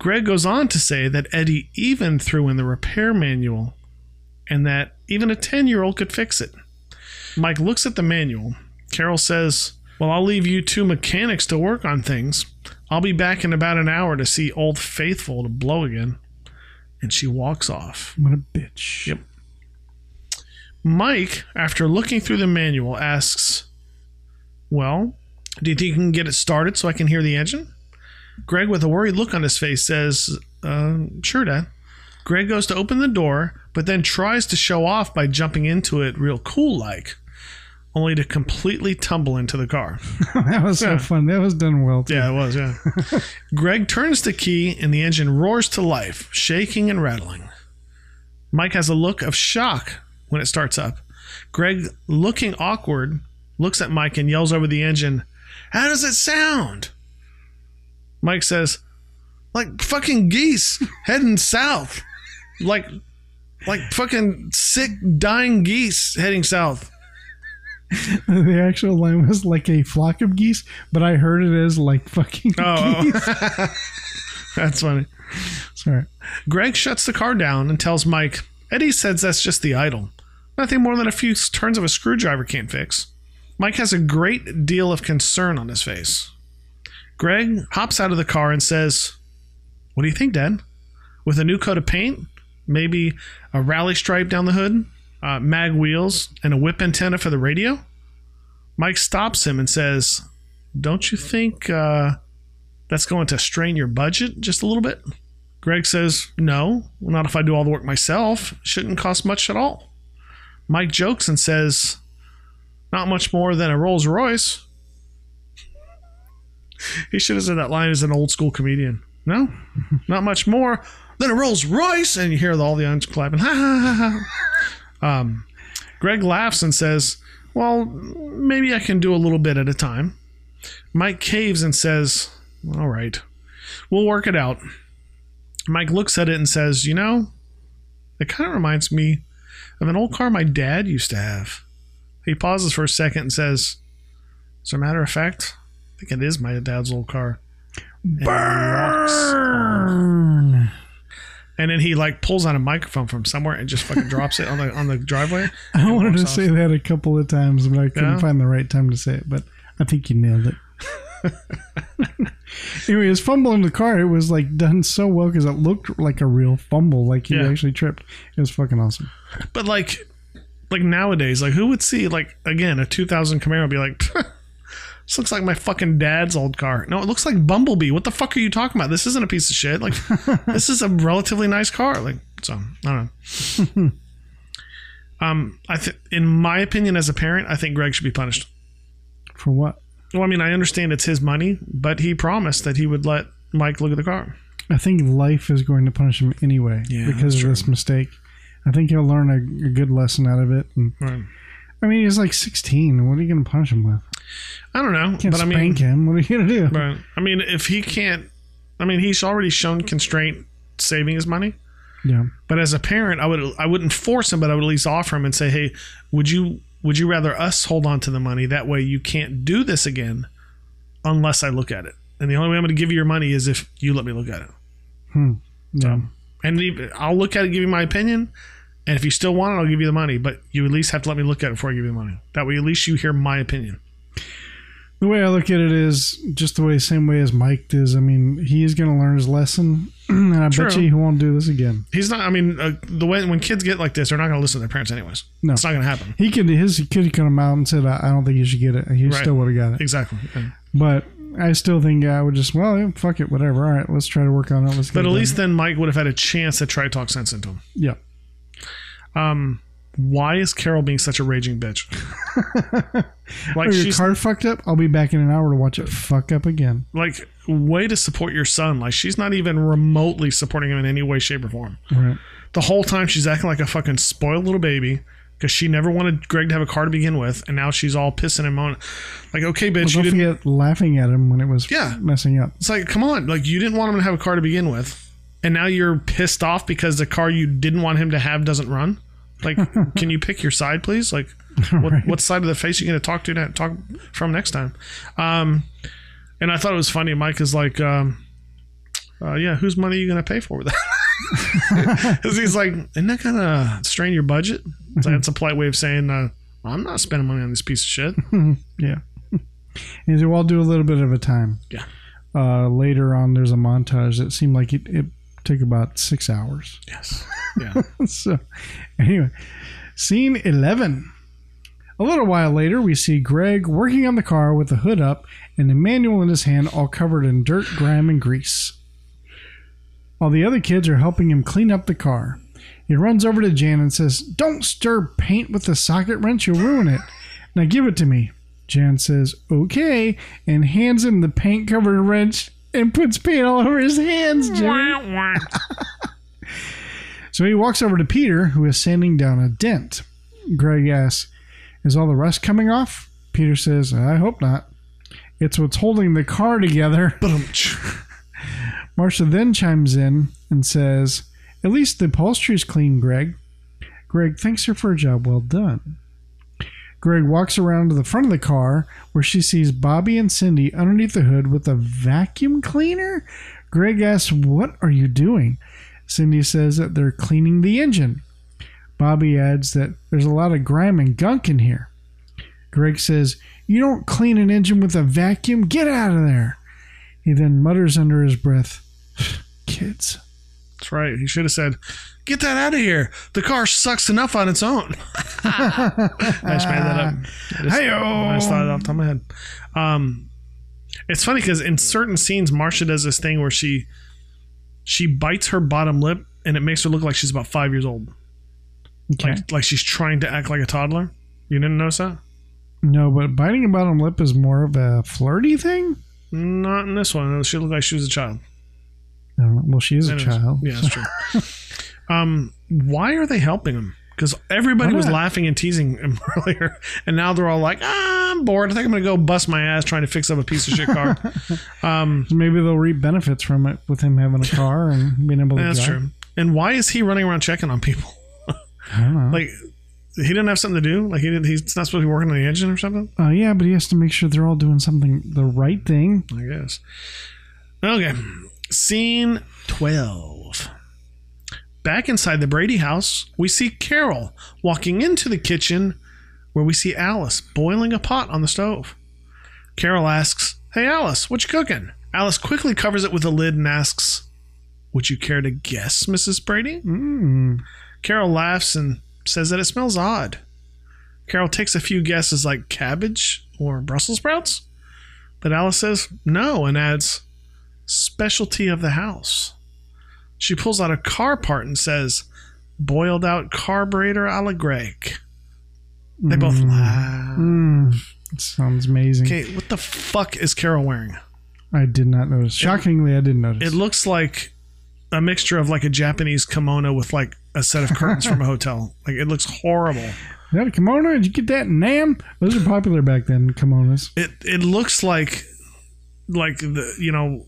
Greg goes on to say that Eddie even threw in the repair manual and that even a 10 year old could fix it. Mike looks at the manual. Carol says, Well, I'll leave you two mechanics to work on things. I'll be back in about an hour to see Old Faithful to blow again. And she walks off. What a bitch. Yep. Mike, after looking through the manual, asks, Well, do you think you can get it started so I can hear the engine? Greg, with a worried look on his face, says, uh, Sure, Dad. Greg goes to open the door, but then tries to show off by jumping into it real cool like, only to completely tumble into the car. that was so fun. That was done well. Too. Yeah, it was, yeah. Greg turns the key and the engine roars to life, shaking and rattling. Mike has a look of shock when it starts up. Greg, looking awkward, looks at Mike and yells over the engine, How does it sound? Mike says, Like fucking geese heading south. Like like fucking sick dying geese heading south. the actual line was like a flock of geese, but I heard it as like fucking Oh, geese. that's funny. Sorry. Greg shuts the car down and tells Mike, Eddie says that's just the idle. Nothing more than a few turns of a screwdriver can't fix. Mike has a great deal of concern on his face. Greg hops out of the car and says, What do you think, Dad? With a new coat of paint, maybe a rally stripe down the hood, uh, mag wheels, and a whip antenna for the radio? Mike stops him and says, Don't you think uh, that's going to strain your budget just a little bit? Greg says, No, not if I do all the work myself. Shouldn't cost much at all. Mike jokes and says, Not much more than a Rolls Royce. He should have said that line as an old school comedian. No, not much more than a Rolls Royce. And you hear all the audience clapping. Ha ha ha ha. Um, Greg laughs and says, Well, maybe I can do a little bit at a time. Mike caves and says, All right, we'll work it out. Mike looks at it and says, You know, it kind of reminds me of an old car my dad used to have. He pauses for a second and says, As a matter of fact, I think it is my dad's old car. And off. Burn. And then he like pulls on a microphone from somewhere and just fucking drops it on the on the driveway. I wanted to walks say that a couple of times, but I couldn't Yeah? find the right time to say it. But I think you nailed it. anyway, his fumble in the car, it was like done so well because it looked like a real fumble, like he Yeah. actually tripped. It was fucking awesome. But like like nowadays, like who would see like again a 2000 Camaro be like, this looks like my fucking dad's old car. No, it looks like Bumblebee. What the fuck are you talking about? This isn't a piece of shit. Like this is a relatively nice car. Like so, I don't know. um, I think, in my opinion, as a parent, I think Greg should be punished. For what? Well, I mean, I understand it's his money, but he promised that he would let Mike look at the car. I think life is going to punish him anyway Yeah, because of this mistake. I think he'll learn a, a good lesson out of it. And Right. I mean, he's like 16. What are you going to punish him with? I don't know, Can't but I mean, him. What are you going to do? Right. I mean, if he can't, I mean, he's already shown constraint saving his money. Yeah. But as a parent, I would I wouldn't force him, but I would at least offer him and say, "Hey, would you would you rather us hold on to the money? That way, you can't do this again unless I look at it. And the only way I'm going to give you your money is if you let me look at it. Hmm. Yeah. And I'll look at it, give you my opinion, and if you still want it, I'll give you the money. But you at least have to let me look at it before I give you the money. That way, at least you hear my opinion. The way I look at it is just the way, same way as Mike does. I mean, he is going to learn his lesson, and I bet you he won't do this again. He's not. I mean, uh, the way when kids get like this, they're not going to listen to their parents anyways. No. it's not going to happen. He could his kid could come out and said, "I I don't think you should get it." He Right. still would have got it. Exactly. Yeah. But I still think I would just, well, yeah, fuck it, whatever. All right, let's try to work on it. Let's. But at it least then Mike would have had a chance to try to talk sense into him. yeah. Um, why is Carol being such a raging bitch? like Oh, your she's car fucked up. I'll be back in an hour to watch it fuck up again. like way to support your son. Like she's not even remotely supporting him in any way, shape, or form. Right. The whole time she's acting like a fucking spoiled little baby because she never wanted Greg to have a car to begin with, and now she's all pissing him on. Like, okay, bitch, Don't you didn't. forget laughing at him when it was Yeah. messing up. It's like, come on, like you didn't want him to have a car to begin with, and now you're pissed off because the car you didn't want him to have doesn't run. Like, can you pick your side, please? Like, what, Right. what side of the face are you going to talk to ne- talk from next time? Um, and I thought it was funny. Mike is like, um, uh, yeah, whose money are you going to pay for with that? Because he's like, isn't that going to strain your budget? It's like, that's a polite way of saying, uh, I'm not spending money on this piece of shit. Yeah. And he said, well, I'll do a little bit of a time. Yeah. Uh, later on, there's a montage that seemed like it, it took about six hours. Yes. Yeah. so, anyway, scene 11. A little while later, we see Greg working on the car with the hood up and the manual in his hand, all covered in dirt, grime, and grease. While the other kids are helping him clean up the car, he runs over to Jan and says, Don't stir paint with the socket wrench, you'll ruin it. Now give it to me. Jan says, Okay, and hands him the paint covered wrench and puts paint all over his hands, Jerry. So he walks over to Peter, who is sanding down a dent. Greg asks, Is all the rust coming off? Peter says, I hope not. It's what's holding the car together. Marcia then chimes in and says, At least the upholstery's clean, Greg. Greg thanks her for a job well done. Greg walks around to the front of the car where she sees Bobby and Cindy underneath the hood with a vacuum cleaner. Greg asks, What are you doing? Cindy says that they're cleaning the engine. Bobby adds that there's a lot of grime and gunk in here. Greg says, You don't clean an engine with a vacuum. Get out of there. He then mutters under his breath, Kids. That's right. He should have said, "Get that out of here. The car sucks enough on its own." I just made that up. I just, Hey-o. I just thought it off the top of my head. Um, it's funny because in certain scenes, Marcia does this thing where she she bites her bottom lip and it makes her look like she's about five years old, Okay. like like she's trying to act like a toddler. You didn't notice that? no, but biting a bottom lip is more of a flirty thing? Not in this one. She looked like she was a child. I. Well, she is a child. Yeah, that's true. um, why are they helping him? Because everybody was laughing and teasing him earlier, and now they're all like, ah, "I'm bored. I think I'm gonna go bust my ass trying to fix up a piece of shit car." um, Maybe they'll reap benefits from it with him having a car and being able to that's drive. true. And why is he running around checking on people? I don't know. like, he didn't have something to do. Like, he did. He's not supposed to be working on the engine or something. Uh, yeah, but he has to make sure they're all doing something the right thing. I guess. Okay. Scene 12. Back inside the Brady house, we see Carol walking into the kitchen where we see Alice boiling a pot on the stove. Carol asks, Hey Alice, what you cooking? Alice quickly covers it with a lid and asks, Would you care to guess, Mrs. Brady? Mm. Carol laughs and says that it smells odd. Carol takes a few guesses like cabbage or Brussels sprouts, but Alice says no and adds specialty of the house. She pulls out a car part and says boiled out carburetor a la Greg. They both laugh. Mm, sounds amazing. Okay, what the fuck is Carol wearing? I did not notice. Shockingly, I didn't notice. It looks like a mixture of like a Japanese kimono with like a set of curtains from a hotel. Like it looks horrible. Is that a kimono? Did you get that in Nam? Those are popular back then, kimonos. It it looks like like the you know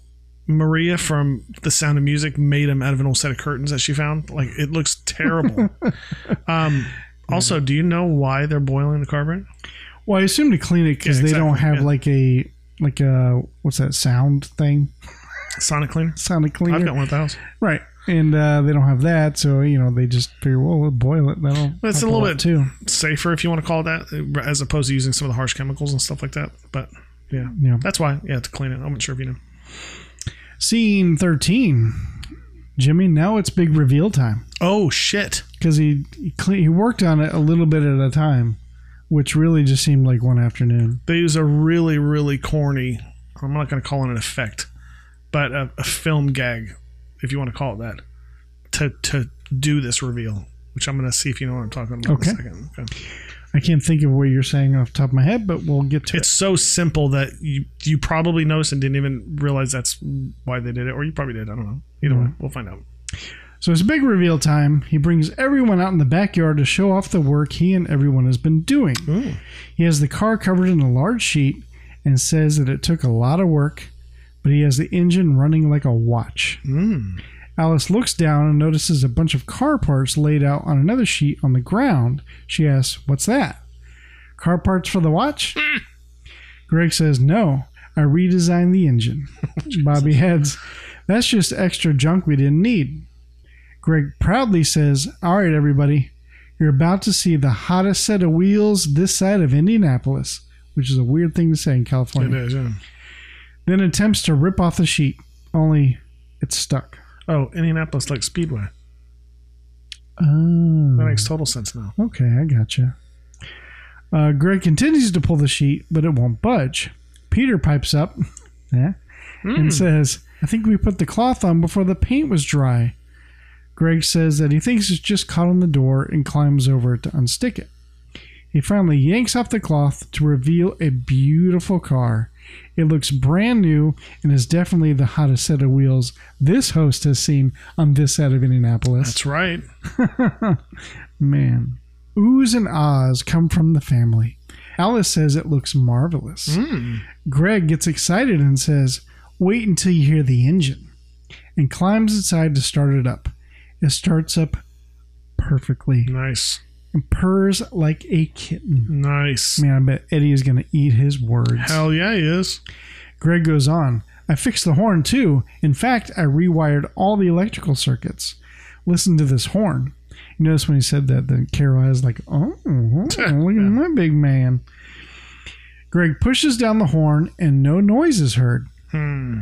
Maria from The Sound of Music made him out of an old set of curtains that she found. Like it looks terrible. um, also, do you know why they're boiling the carburetor? Well, I assume to clean it because Yeah, they don't have yeah. like a like a what's that sound thing? Sonic cleaner. Sonic cleaner. I've got one at the house. Right. And uh, they don't have that, so you know they just figure, well, we'll boil it. That'll. It's a little bit too. safer if you want to call it that, as opposed to using some of the harsh chemicals and stuff like that. But yeah, Yeah. that's why. Yeah, to clean it. I'm not sure if you know. Scene thirteen. Jimmy, now it's big reveal time Oh shit! because he he, he worked on it a little bit at a time, which really just seemed like one afternoon. They use a really, really corny. I'm not going to call it an effect, but a, a film gag, if you want to call it that, to to do this reveal. Which I'm going to see if you know what I'm talking about Okay. in a second. Okay. I can't think of what you're saying off the top of my head, but we'll get to it. It's so simple that you you probably noticed and didn't even realize that's why they did it, or you probably did. I don't know. Either way, mm-hmm. we'll find out. So it's big reveal time. He brings everyone out in the backyard to show off the work he and everyone has been doing. Mm. He has the car covered in a large sheet and says that it took a lot of work, but he has the engine running like a watch. Mm. Alice looks down and notices a bunch of car parts laid out on another sheet on the ground. She asks, What's that? Car parts for the watch? Greg says, No, I redesigned the engine. Bobby heads, That's just extra junk we didn't need. Greg proudly says, All right, everybody, you're about to see the hottest set of wheels this side of Indianapolis, which is a weird thing to say in California. is. Yeah. Then attempts to rip off the sheet, only it's stuck. Oh, Indianapolis like Speedway. Oh. That makes total sense now. Okay, I gotcha. Uh, Greg continues to pull the sheet, but it won't budge. Peter pipes up yeah, and says, I think we put the cloth on before the paint was dry. Greg says that he thinks it's just caught on the door and climbs over it to unstick it. He finally yanks off the cloth to reveal a beautiful car. It looks brand new and is definitely the hottest set of wheels this host has seen on this side of Indianapolis. That's right. Man. Oohs and ahs come from the family. Alice says it looks marvelous. Hmm. Greg gets excited and says, Wait until you hear the engine, and climbs inside to start it up. It starts up perfectly Nice. And purrs like a kitten. Nice. Man, I bet Eddie is going to eat his words. Hell yeah, he is. Greg goes on, I fixed the horn too. In fact, I rewired all the electrical circuits. Listen to this horn. You notice when he said that, then Carol has like, oh, oh, look at my big man. Greg pushes down the horn and no noise is heard. Hmm.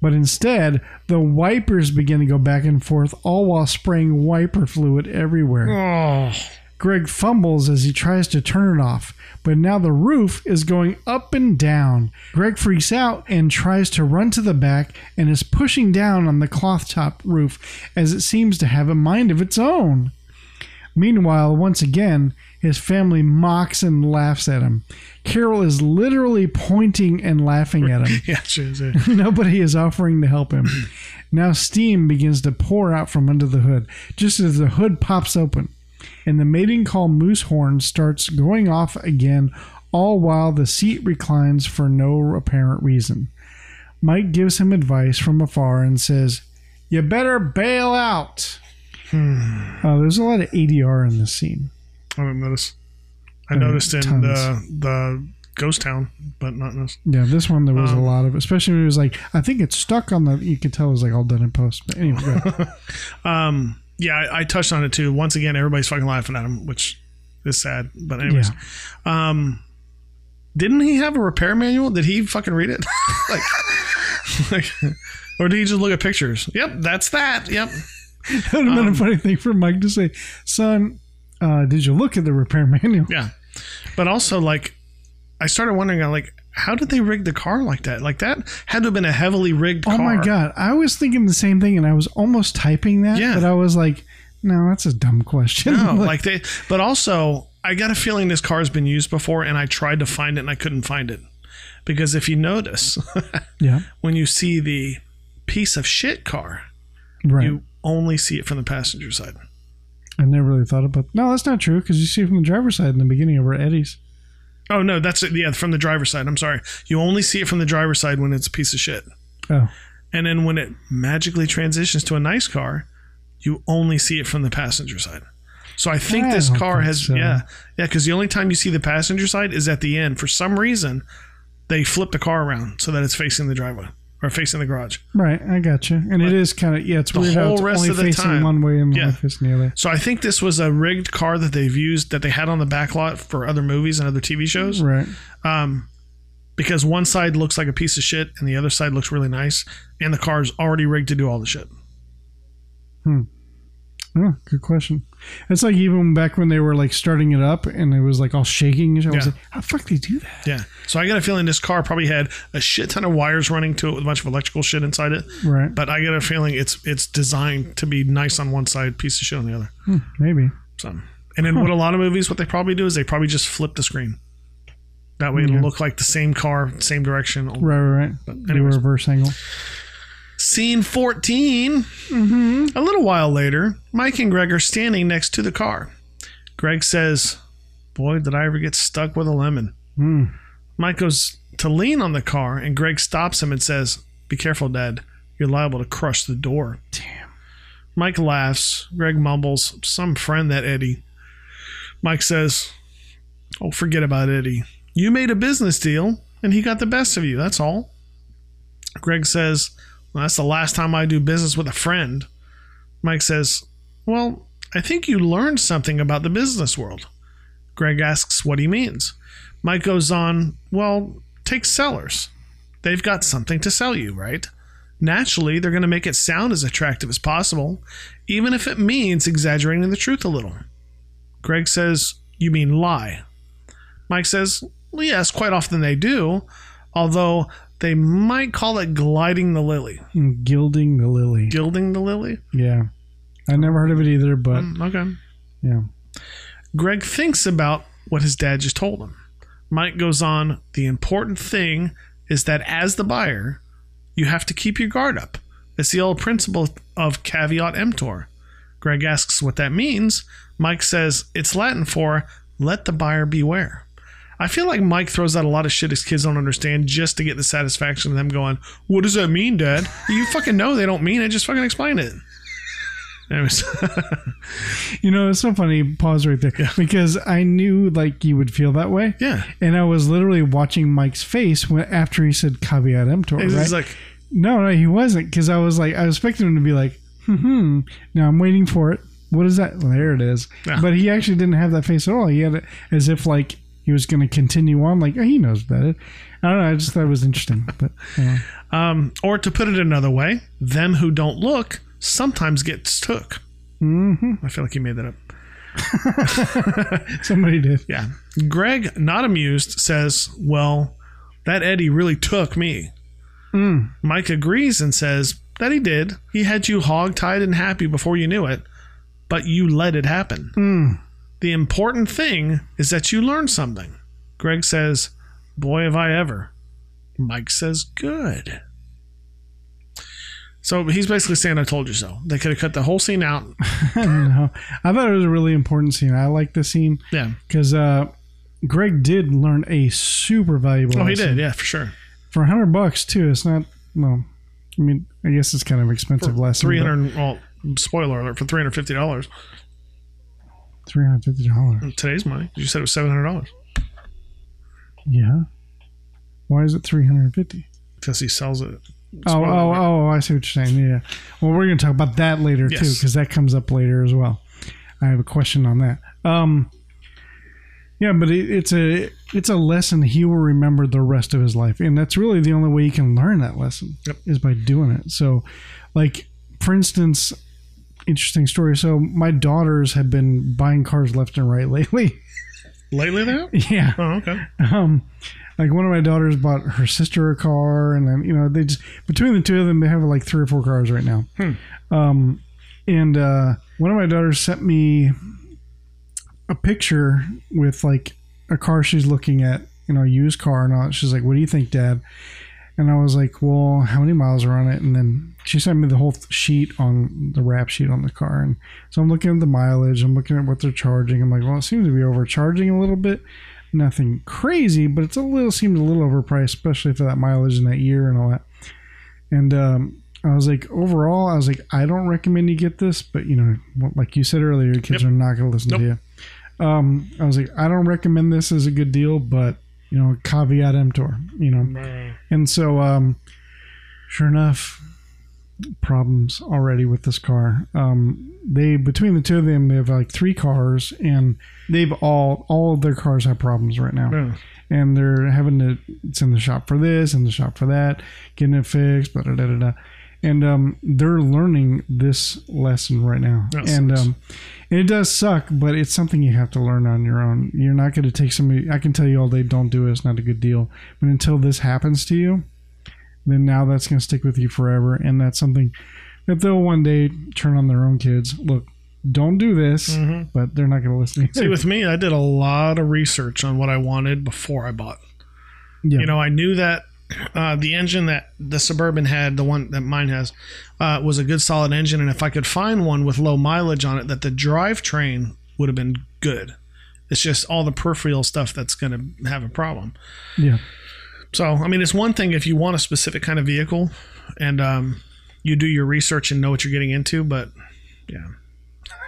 But instead, the wipers begin to go back and forth, all while spraying wiper fluid everywhere. Oh, Greg fumbles as he tries to turn it off, but now the roof is going up and down. Greg freaks out and tries to run to the back and is pushing down on the cloth top roof as it seems to have a mind of its own. Meanwhile, once again, his family mocks and laughs at him. Carol is literally pointing and laughing at him. yeah, she is. Nobody is offering to help him. Now steam begins to pour out from under the hood, just as the hood pops open, and the mating call moose horn starts going off again, all while the seat reclines for no apparent reason. Mike gives him advice from afar and says, You better bail out. Uh, there's a lot of ADR in this scene. I didn't notice. I Uh, noticed in tons. the the Ghost Town, but not in this. Yeah, this one there was a lot of, especially when it was like, I think it's stuck on the. You could tell it was like all done in post. But anyway. Um, yeah, I, I touched on it too. Once again, everybody's fucking laughing at him, which is sad. But anyways, um, didn't he have a repair manual? Did he fucking read it? like, like, or did he just look at pictures? Yep, that's that. Yep. That would have been a funny thing for Mike to say, "Son, uh, did you look at the repair manual?" Yeah. But also, like, I started wondering, like, how did they rig the car like that? Like that had to have been a heavily rigged Oh car. my god, I was thinking the same thing, and I was almost typing that, Yeah. but I was like, no, that's a dumb question. No, like they. But also, I got a feeling this car has been used before, and I tried to find it and I couldn't find it because if you notice, yeah, when you see the piece of shit car, right. you only see it from the passenger side. I never really thought about. No, that's not true because you see it from the driver's side in the beginning over at Eddie's. Oh no, that's it. Yeah, from the driver's side. I'm sorry. You only see it from the driver's side when it's a piece of shit. Oh, And then when it magically transitions to a nice car, you only see it from the passenger side. So I think I this car think has so. yeah yeah because the only time you see the passenger side is at the end. For some reason, they flip the car around so that it's facing the driveway or facing the garage. right. I got you. And it is kind of yeah. It's The weird how whole it's rest only of the facing time- one way and Yeah. only facing the other. So I think this was a rigged car that they've used that they had on the back lot for other movies and other TV shows. Right. Um, because one side looks like a piece of shit and the other side looks really nice, and the car's already rigged to do all the shit. Oh, good question. It's like even back when they were like starting it up and it was like all shaking. I was Yeah. like, how the fuck do they do that? Yeah. So I got a feeling this car probably had a shit ton of wires running to it with a bunch of electrical shit inside it. Right. But I get a feeling it's it's designed to be nice on one side, piece of shit on the other. Hmm, maybe. So, and then what a lot of movies, what they probably do is they probably just flip the screen. That way it'll look like the same car, same direction. Right, right, right. But Do a reverse angle. Scene 14. Mm-hmm. A little while later, Mike and Greg are standing next to the car. Greg says, Boy, did I ever get stuck with a lemon. Hmm. Mike goes to lean on the car, and Greg stops him and says, Be careful, Dad. You're liable to crush the door. Damn. Mike laughs. Greg mumbles, Some friend, that Eddie. Mike says, Oh, forget about Eddie. You made a business deal, and he got the best of you. That's all. Greg says, well, That's the last time I do business with a friend. Mike says, Well, I think you learned something about the business world. Greg asks what he means. Mike goes on, Well, take sellers. They've got something to sell you, right? Naturally, they're going to make it sound as attractive as possible, even if it means exaggerating the truth a little. Greg says, You mean lie? Mike says, well, Yes, quite often they do, although they might call it gliding the lily. Gilding the lily. Gilding the lily? Yeah. I never heard of it either, but Mm, Okay. yeah. Greg thinks about what his dad just told him. Mike goes on, The important thing is that as the buyer, you have to keep your guard up. It's the old principle of caveat emptor. Greg asks what that means. Mike says it's Latin for let the buyer beware. I feel like Mike throws out a lot of shit his kids don't understand just to get the satisfaction of them going, What does that mean, Dad? You fucking know they don't mean it. Just fucking explain it. Anyways, You know, it's so funny. Pause right there because I knew like you would feel that way. yeah. And I was literally watching Mike's face when after he said caveat emptor. He's right? like, no, no, he wasn't because I was like, I was expecting him to be like, hmm. Now I'm waiting for it. What is that? Well, there it is. Yeah. But he actually didn't have that face at all. He had it as if like he was going to continue on. Like oh, he knows about it. I don't know. I just thought it was interesting. But uh, Um, or to put it another way, them who don't look sometimes gets took. Mm-hmm. I feel like you made that up. somebody did. Yeah. Greg, not amused, says, Well, that Eddie really took me. Mike agrees and says that he did. He had you hog-tied and happy before you knew it, but you let it happen. The important thing is that you learn something. Greg says, Boy, have I ever. Mike says, Good. So he's basically saying, I told you so. They could have cut the whole scene out. no, I thought it was a really important scene. I like the scene Yeah. because uh, Greg did learn a super valuable. Oh, he lesson. did. Yeah, for sure. for a hundred bucks too. It's not well. I mean, I guess it's kind of expensive lesson. Three hundred. Well, spoiler alert for three hundred fifty dollars. Three hundred fifty dollars. Today's money. You said it was seven hundred dollars Yeah. Why is it three hundred fifty? because he sells it. Oh, oh, oh! I see what you're saying. Yeah. Well, we're going to talk about that later too, because that comes up later as well. I have a question on that. Um. Yeah, but it, it's a it's a lesson he will remember the rest of his life, and that's really the only way you can learn that lesson Yep. is by doing it. So, like for instance, interesting story. So my daughters have been buying cars left and right lately. Lately, though. Yeah. Oh, okay. Um, like one of my daughters bought her sister a car, and then you know they just between the two of them they have like three or four cars right now. Um, and uh, one of my daughters sent me a picture with like a car she's looking at, you know, a used car, and all. She's like, "What do you think, Dad?" And I was like, "Well, how many miles are on it?" And then she sent me the whole sheet on the wrap sheet on the car, and so I'm looking at the mileage. I'm looking at what they're charging. I'm like, "Well, it seems to be overcharging a little bit." Nothing crazy, but it's a little seemed a little overpriced, especially for that mileage in that year and all that. And um, I was like, overall, I was like, I don't recommend you get this, but you know, like you said earlier, kids Yep. are not going to listen to you. Um, I was like, I don't recommend this as a good deal, but you know, caveat emptor, you know. And so, um, sure enough, problems already with this car. Um, they between the two of them, they have like three cars, and they've all all of their cars have problems right now Yeah. and they're having to it's in the shop for this and the shop for that, getting it fixed, da, da, da, da. and um, they're learning this lesson right now, That and um, and it does suck, but it's something you have to learn on your own. You're not going to take somebody. I can tell you all day, don't do it. It's not a good deal. But until this happens to you, then now that's going to stick with you forever, and that's something that they'll one day turn on their own kids. Look, don't do this, but they're not going to listen. Mm-hmm. See, with me, I did a lot of research on what I wanted before I bought. yeah. You know, I knew that uh, the engine that the Suburban had, the one that mine has, uh, was a good solid engine, and if I could find one with low mileage on it, that the drivetrain would have been good. It's just all the peripheral stuff that's going to have a problem. yeah, So, I mean, it's one thing if you want a specific kind of vehicle and um, you do your research and know what you're getting into, but yeah.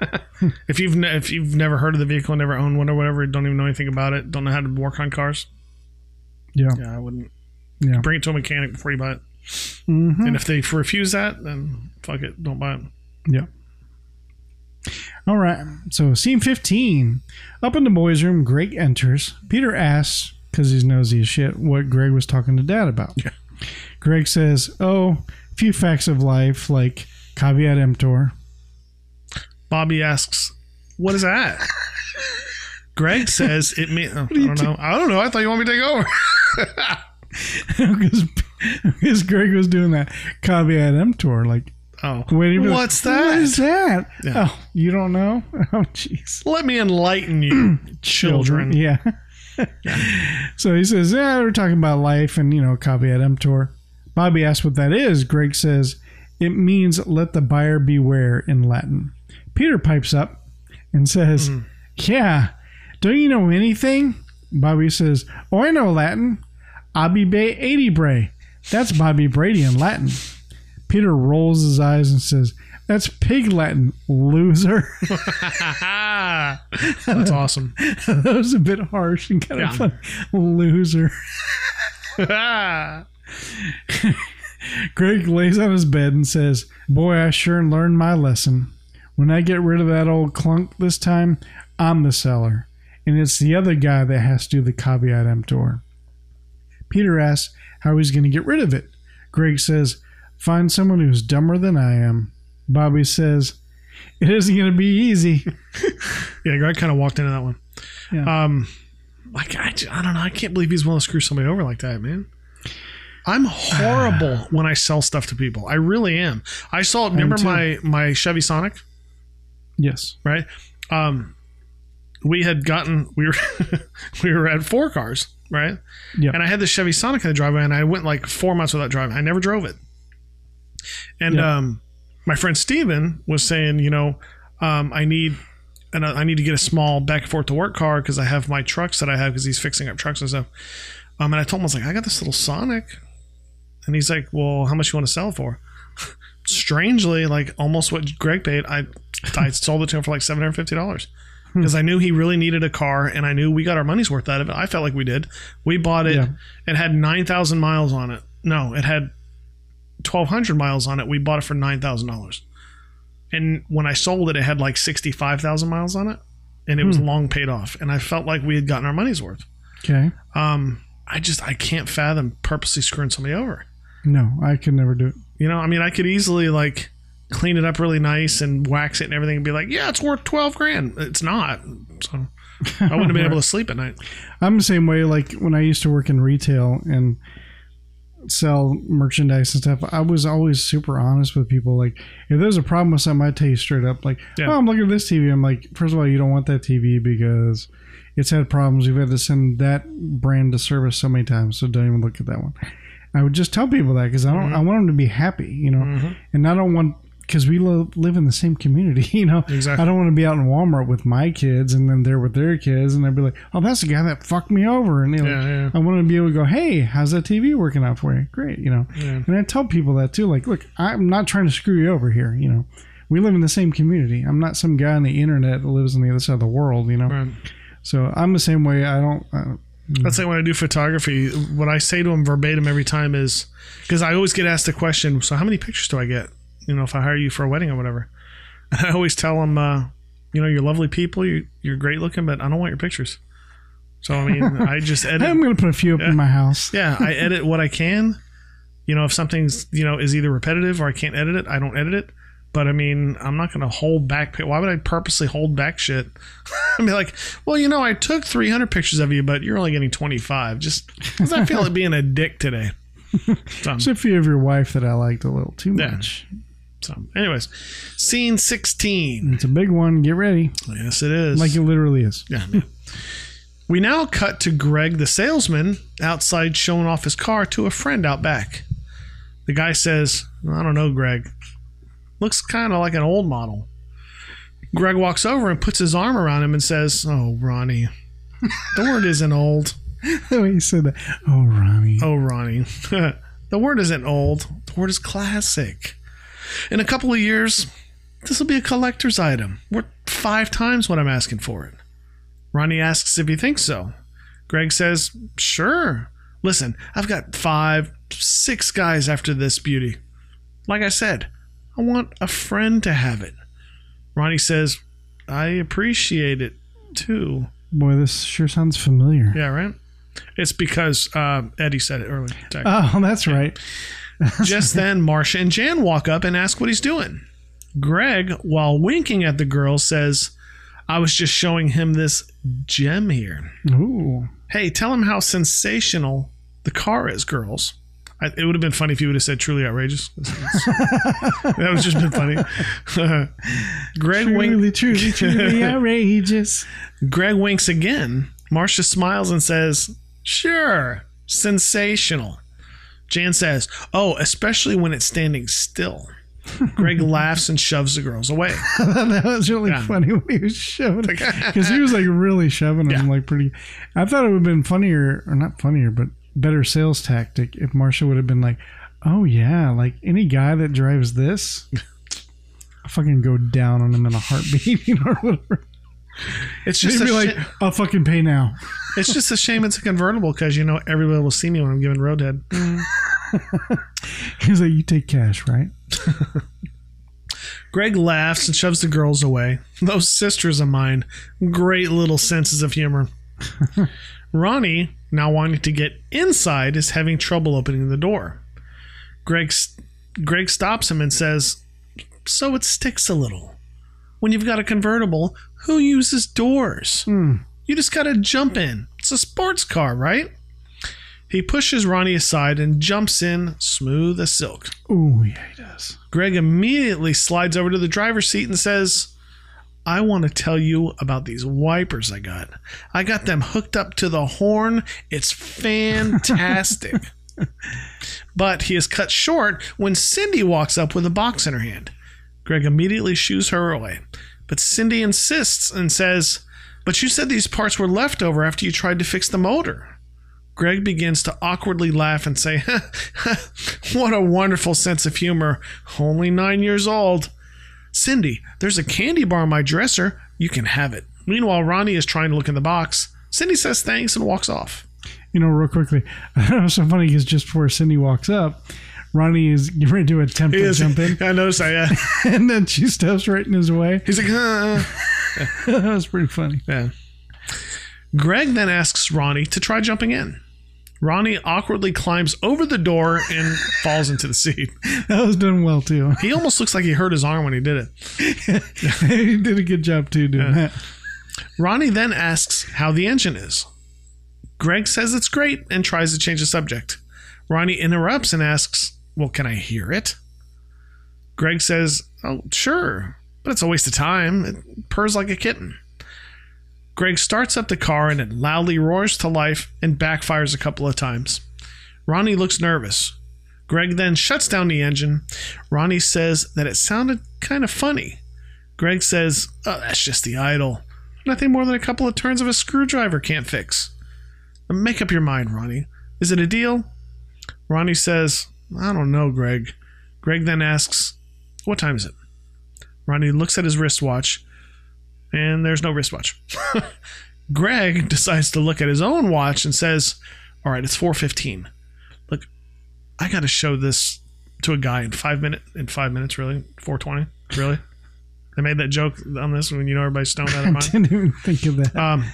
if you've ne- if you've never heard of the vehicle, never owned one or whatever, don't even know anything about it, don't know how to work on cars, yeah, yeah, I wouldn't yeah. bring it to a mechanic before you buy it. Mhm. And if they refuse that, then fuck it, don't buy it. Yeah. All right. So, scene 15. Up in the boys' room, Greg enters. Peter asks, because he's nosy as shit, what Greg was talking to dad about. Yeah. Greg says, Oh, a few facts of life, like caveat emptor. Bobby asks, "What is that?" Greg says, "It means, oh, I don't know. I don't know. I thought you want me to take over." Because Greg was doing that caveat emptor, like Oh, waiting for the- what's that? What is that? Yeah. Oh, you don't know? Oh, jeez. Let me enlighten you, children. Yeah. so he says, Yeah, we're talking about life and, you know, caveat emptor. Bobby asks what that is. Greg says, It means let the buyer beware in Latin. Peter pipes up and says, mm-hmm. Yeah, don't you know anything? Bobby says, Oh, I know Latin. Abi Bay 80 Bray. That's Bobby Brady in Latin. Peter rolls his eyes and says, That's pig Latin, loser. That's awesome. that was a bit harsh and kind Yeah. of. Loser. Greg lays on his bed and says, Boy, I sure learned my lesson. When I get rid of that old clunk this time, I'm the seller. And it's the other guy that has to do the caveat emptor. Peter asks how he's going to get rid of it. Greg says, Find someone who's dumber than I am. Bobby says, It isn't going to be easy. yeah, Greg kind of walked into that one. Yeah. Um, like I, I don't know. I can't believe he's willing to screw somebody over like that, man. I'm horrible when I sell stuff to people. I really am. I saw. Remember my my Chevy Sonic, yes. right? Um, we had gotten we were we were at four cars, right? Yeah. And I had the Chevy Sonic in the driveway, and I went like four months without driving. I never drove it. And Yeah. um, my friend Steven was saying, you know, um, I need and I need to get a small back and forth to work car because I have my trucks that I have because he's fixing up trucks and stuff. Um, and I told him I was like, I got this little Sonic, and he's like, well, how much you want to sell it for? Strangely, like almost what Greg paid, I I sold it to him for like seven hundred fifty dollars because I knew he really needed a car, and I knew we got our money's worth out of it. I felt like we did. We bought it. Yeah. It had nine thousand miles on it. No, it had twelve hundred miles on it. We bought it for nine thousand dollars. And when I sold it, it had like sixty five thousand miles on it, and it was long paid off. And I felt like we had gotten our money's worth. Okay. Um, I just I can't fathom purposely screwing somebody over. No, I could never do it. You know, I mean, I could easily like clean it up really nice and wax it and everything and be like, yeah, it's worth twelve grand. It's not. So I wouldn't have been able to sleep at night. I'm the same way. Like when I used to work in retail and sell merchandise and stuff, I was always super honest with people. Like, if there's a problem with something, I tell you straight up. Like, Yeah. oh, I'm looking at this TV. I'm like, first of all, you don't want that TV because it's had problems. We've had to send that brand to service so many times, so don't even look at that one. I would just tell people that because I don't. Mm-hmm. I want them to be happy, you know, mm-hmm. and I don't want. Because we lo- live in the same community, you know. Exactly. I don't want to be out in Walmart with my kids and then they're with their kids and they'd be like, "Oh, that's the guy that fucked me over." And you know, Yeah, yeah. I want to be able to go, "Hey, how's that TV working out for you?" Great, you know. Yeah. And I tell people that too. Like, look, I'm not trying to screw you over here. You know, we live in the same community. I'm not some guy on the internet that lives on the other side of the world. You know. Right. So I'm the same way. I don't. Uh, That's like when I do photography. What I say to them verbatim every time is because I always get asked the question. So how many pictures do I get? You know, if I hire you for a wedding or whatever, and I always tell them, uh, you know, you're lovely people, you, you're great looking, but I don't want your pictures. So I mean, I just edit. I'm going to put a few up in my house. yeah, I edit what I can. You know, if something's you know is either repetitive or I can't edit it, I don't edit it. But I mean, I'm not going to hold back. Why would I purposely hold back shit? I'd be like, well, you know, I took 300 pictures of you, but you're only getting 25. Just because I feel like being a dick today. There's a few of your wife that I liked a little too Yeah. much. So, anyways, scene 16. It's a big one. Get ready. Yes, it is. Like it literally is. Yeah, man. we now cut to Greg, the salesman, outside showing off his car to a friend out back. The guy says, I don't know, Greg. Looks kind of like an old model. Greg walks over and puts his arm around him and says, Oh, Ronnie, the word isn't old. the way you said that. Oh, Ronnie. Oh, Ronnie, the word isn't old. The word is classic. In a couple of years, this will be a collector's item worth five times what I'm asking for it. Ronnie asks if he thinks so. Greg says, Sure. Listen, I've got five, six guys after this beauty. Like I said, I want a friend to have it. Ronnie says, I appreciate it too. Boy, this sure sounds familiar. Yeah, right? It's because uh, Eddie said it earlier. Oh, that's right. Just then, Marcia and Jan walk up and ask what he's doing. Greg, while winking at the girl, says, I was just showing him this gem here. Ooh. Hey, tell him how sensational the car is, girls. I, it would have been funny if you would have said truly outrageous. that would have just been funny. Greg, wink, Truly, truly, truly outrageous. Greg winks again. Marcia smiles and says, Sure, sensational. Jan says, Oh, especially when it's standing still. Greg laughs and shoves the girls away. that was really Yeah. funny when he was shoving because he was like really shoving them Yeah. like pretty. I thought it would have been funnier or not funnier, but better sales tactic if Marcia would have been like, "Oh yeah, like any guy that drives this, I fucking go down on him in a heartbeat, you know, or whatever." It's just, like, "I'll fucking pay now." It's just a shame it's a convertible because, you know, everybody will see me when I'm giving Roadhead. He's like, "You take cash, right?" Greg laughs and shoves the girls away. Those sisters of mine, great little senses of humor. Ronnie, now wanting to get inside, is having trouble opening the door. Greg, Greg stops him and says, So it sticks a little. When you've got a convertible, who uses doors? Hmm. You just got to jump in. It's a sports car, right? He pushes Ronnie aside and jumps in, smooth as silk. Oh yeah, he does. Greg immediately slides over to the driver's seat and says, I want to tell you about these wipers I got. I got them hooked up to the horn. It's fantastic. but he is cut short when Cindy walks up with a box in her hand. Greg immediately shoos her away. But Cindy insists and says, But you said these parts were left over after you tried to fix the motor. Greg begins to awkwardly laugh and say, What a wonderful sense of humor. Only nine years old. Cindy, there's a candy bar on my dresser. You can have it. Meanwhile, Ronnie is trying to look in the box. Cindy says thanks and walks off. You know, real quickly, I know so funny because just before Cindy walks up, Ronnie is ready to attempt to jump in, I noticed that, yeah. and then she steps right in his way. He's like, uh. that was pretty funny. Yeah. Greg then asks Ronnie to try jumping in. Ronnie awkwardly climbs over the door and falls into the seat. That was done well too. He almost looks like he hurt his arm when he did it. he did a good job too doing that. Ronnie then asks how the engine is. Greg says it's great and tries to change the subject. Ronnie interrupts and asks, Well, can I hear it? Greg says, Oh, sure, but it's a waste of time. It purrs like a kitten. Greg starts up the car and it loudly roars to life and backfires a couple of times. Ronnie looks nervous. Greg then shuts down the engine. Ronnie says that it sounded kind of funny. Greg says, Oh, that's just the idle. Nothing more than a couple of turns of a screwdriver can't fix. Make up your mind, Ronnie. Is it a deal? Ronnie says, I don't know, Greg. Greg then asks, What time is it? Ronnie looks at his wristwatch, and there's no wristwatch. Greg decides to look at his own watch and says, All right, it's 4.15. Look, I got to show this to a guy in five minutes. In five minutes, really? 4.20? Really? They made that joke on this when you know everybody's stoned out of mind. I didn't even think of that. Um,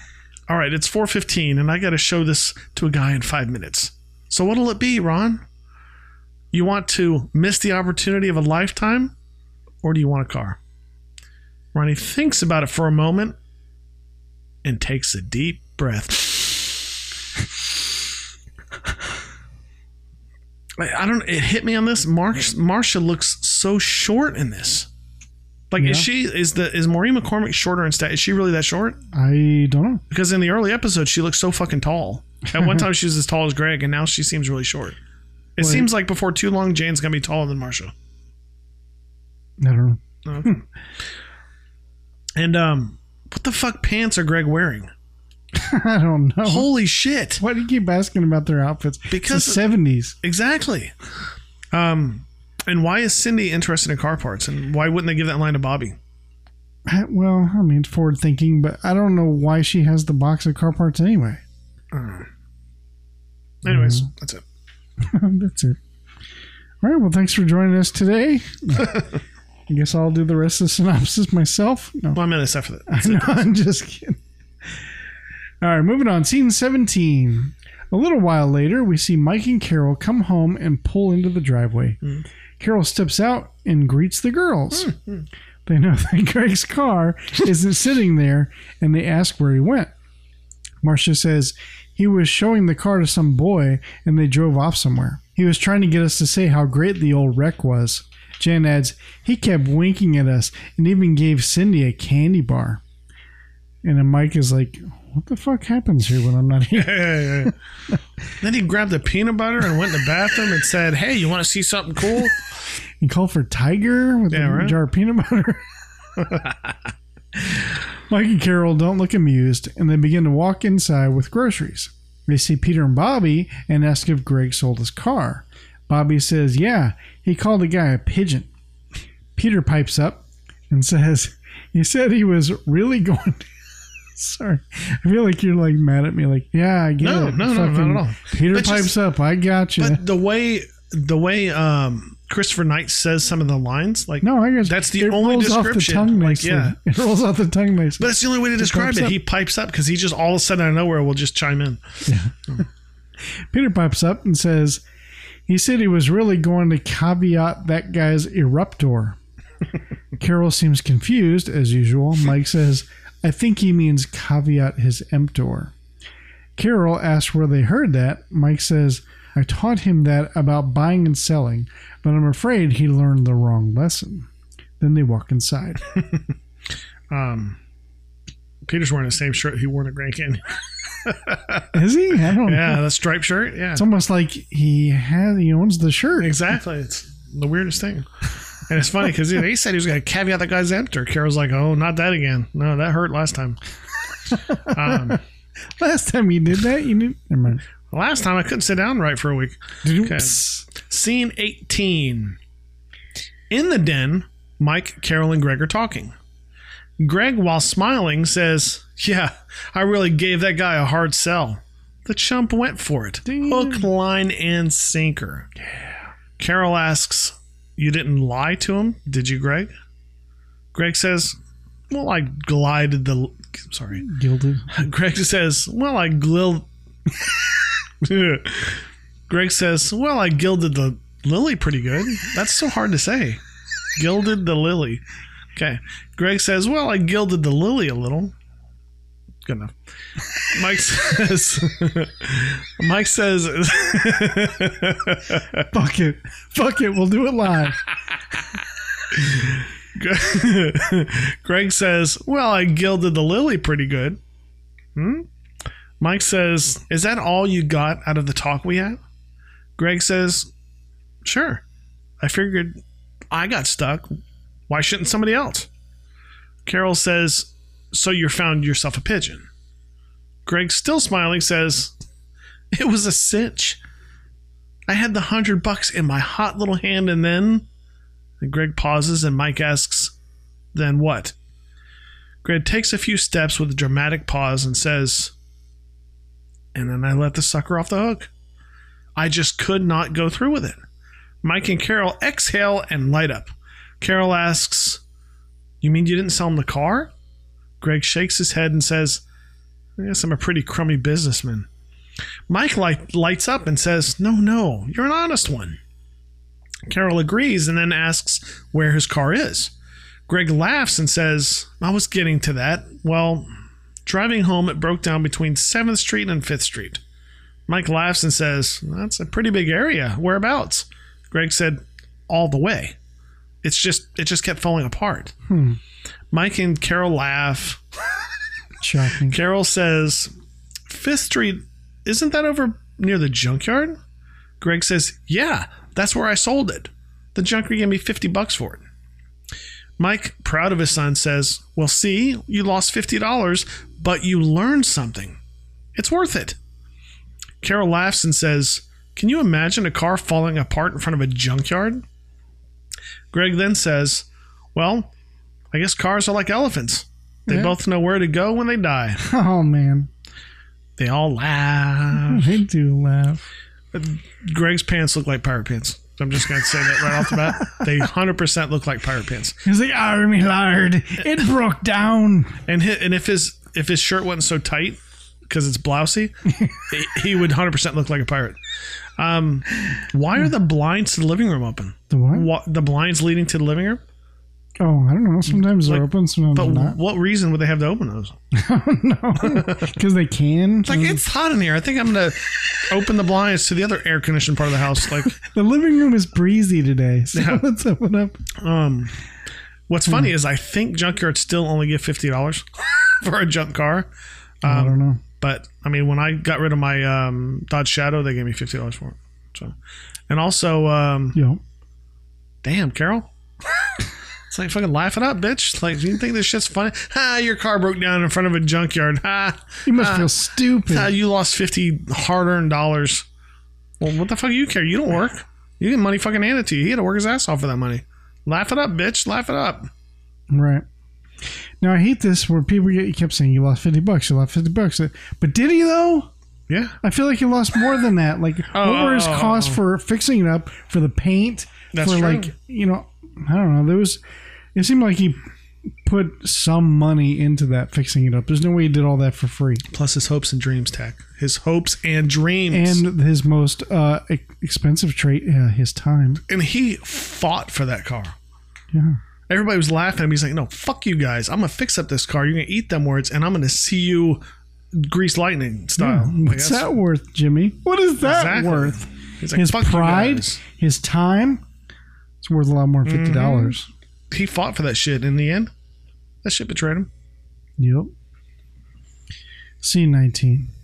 all right, it's 4:15 and I got to show this to a guy in 5 minutes. So what'll it be, Ron? You want to miss the opportunity of a lifetime or do you want a car? Ronnie thinks about it for a moment and takes a deep breath. I don't it hit me on this. Mar- Marcia looks so short in this. Like is she is the is Maureen McCormick shorter in stat? Is she really that short? I don't know. Because in the early episodes, she looked so fucking tall. At one time, she was as tall as Greg, and now she seems really short. It Well, seems like before too long, Jane's gonna be taller than Marcia. I don't know. Okay. and um, what the fuck pants are Greg wearing? I don't know. Holy shit! Why do you keep asking about their outfits? Because- 70s. Exactly. Um, and why is Cindy interested in car parts? And why wouldn't they give that line to Bobby? I- Well, I mean, forward thinking, but I don't know why she has the box of car parts anyway. Anyways, that's it. That's it. All right. Well, thanks for joining us today. I guess I'll do the rest of the synopsis myself. No, One minute after that. I know, I'm just kidding. All right, moving on. Scene 17. A little while later, we see Mike and Carol come home and pull into the driveway. Hmm. Carol steps out and greets the girls. Hmm, hmm. They know that Greg's car isn't sitting there and they ask where he went. Marcia says he was showing the car to some boy and they drove off somewhere. He was trying to get us to say how great the old wreck was. Jan adds, he kept winking at us and even gave Cindy a candy bar. And then Mike is like, what the fuck happens here when I'm not here? Yeah, yeah, yeah. then he grabbed the peanut butter and went in the bathroom and said, "Hey, you want to see something cool?" He called for Tiger with a right. jar of peanut butter. Mike and Carol don't look amused, and they begin to walk inside with groceries. They see Peter and Bobby and ask if Greg sold his car. Bobby says, Yeah, he called the guy a pigeon. Peter pipes up and says, He said he was really going to. Sorry. I feel like you're like mad at me. Like, yeah, I get No, it. no, no, not at all. Peter But pipes just- up. I got you. But the way the way um, Christopher Knight says some of the lines, like No, I got That's the it only off the description. tongue Like, yeah. it rolls off the tongue nicely. But that's the only way to describe it. up. He pipes up because he just all of a sudden out of nowhere will just chime in. Peter pipes up and says, "He said he was really going to caveat that guy's eruptor." Carol seems confused as usual. Mike says, "I think he means caveat his emptor." Carol asks where they heard that. Mike says, "I taught him that about buying and selling, but I'm afraid he learned the wrong lesson." Then they walk inside. Um, Peter's wearing the same shirt he wore to Grand Canyon. Is he? I don't know. Yeah, the striped shirt. Yeah, It's almost like he has he owns the shirt. exactly. It's the weirdest thing. And it's funny because he said he was going to caveat that guy's emptor. Carol's like, "Oh, not that again. No, that hurt last time." Um, Last time you did that, you knew. Never mind. last time I couldn't sit down right for a week. Okay. Scene 18. In the den, Mike, Carol, and Greg are talking. Greg, while smiling, says, Yeah, I really gave that guy a hard sell. The chump went for it. Hook, line, and sinker. Yeah. Carol asks, You didn't lie to him, did you, Greg? Greg says, Well, I glided the. Sorry. Gilded. Greg says, Well, I glil. Greg says, Well, I gilded the lily pretty good. That's so hard to say. Gilded the lily. Okay. Greg says, Well, I gilded the lily a little. Good enough. Mike says. Mike says. Fuck it. Fuck it. We'll do it live. Greg says, "Well, I gilded the lily pretty good." Hmm. Mike says, "Is that all you got out of the talk we had?" Greg says, "Sure. I figured I got stuck. Why shouldn't somebody else?" Carol says, "So you found yourself a pigeon." Greg, still smiling, says, "It was a cinch. I had the hundred bucks in my hot little hand, and then." And Greg pauses, and Mike asks, Then what? Greg takes a few steps with a dramatic pause and says, And then I let the sucker off the hook. I just could not go through with it. Mike and Carol exhale and light up. Carol asks, You mean you didn't sell him the car? Greg shakes his head and says, I guess I'm a pretty crummy businessman. Mike light, lights up and says, No, no, you're an honest one. Carol agrees and then asks where his car is. Greg laughs and says, I was getting to that. Well, driving home, it broke down between 7th Street and 5th Street. Mike laughs and says, That's a pretty big area. Whereabouts? Greg said, All the way. It's just, it just kept falling apart. Hmm. Mike and Carol laugh. Shocking. Carol says, Fifth Street, isn't that over near the junkyard? Greg says, Yeah, that's where I sold it. The junker gave me 50 bucks for it. Mike, proud of his son, says, Well, see, you lost $50, but you learned something. It's worth it. Carol laughs and says, Can you imagine a car falling apart in front of a junkyard? Greg then says, Well, I guess cars are like elephants. They Yeah. both know where to go when they die. Oh, man. They all laugh. They do laugh. Greg's pants look like pirate pants. I'm just going to say that right off the bat. They 100% look like pirate pants. He's like, "Army lard. It broke down. And and if his if his shirt wasn't so tight because it's blousy, he- he would 100% look like a pirate. Um, why are the blinds to the living room open? The what? The blinds leading to the living room? Oh, I don't know. Sometimes they're open, sometimes But they're not. what reason would they have to open those? no, Because they can. Like it's hot in here. I think I'm gonna open the blinds to the other air conditioned part of the house. Like, the living room is breezy today. So Yeah. let's open up. um, what's funny is I think junkyards still only give fifty dollars for a junk car. I don't know. But I mean, when I got rid of my um, Dodge Shadow, they gave me fifty dollars for it. So, and also, um, Yo. damn, Carol, it's like fucking laugh it up, bitch. Like, do you think this shit's funny? Ha, your car broke down in front of a junkyard. Ha, You must ha, feel stupid. ha, you lost fifty hard-earned dollars. Well, what the fuck do you care? You don't work. You get money fucking handed to you. He had to work his ass off for that money. Laugh it up, bitch. Laugh it up. Right. Now I hate this where people get, you kept saying you lost fifty bucks, you lost fifty bucks, but did he though? Yeah. I feel like he lost more than that. Like, what were his Oh. costs for fixing it up, for the paint, That's for true. like, you know, I don't know. There was, it seemed like he put some money into that fixing it up. There's no way he did all that for free. Plus his hopes and dreams, Tach. His hopes and dreams. And his most uh, expensive trait, uh, his time. and he fought for that car. Yeah. Everybody was laughing at him. He's like, "No, fuck you guys. I'm gonna fix up this car. You're gonna eat them words, and I'm gonna see you grease lightning style." Yeah. What's that worth, Jimmy? What is that Exactly. worth? Like, his "Fuck you pride, guys." his time. It's worth a lot more than fifty mm-hmm. dollars. He fought for that shit. In the end, that shit betrayed him. Yep. C nineteen.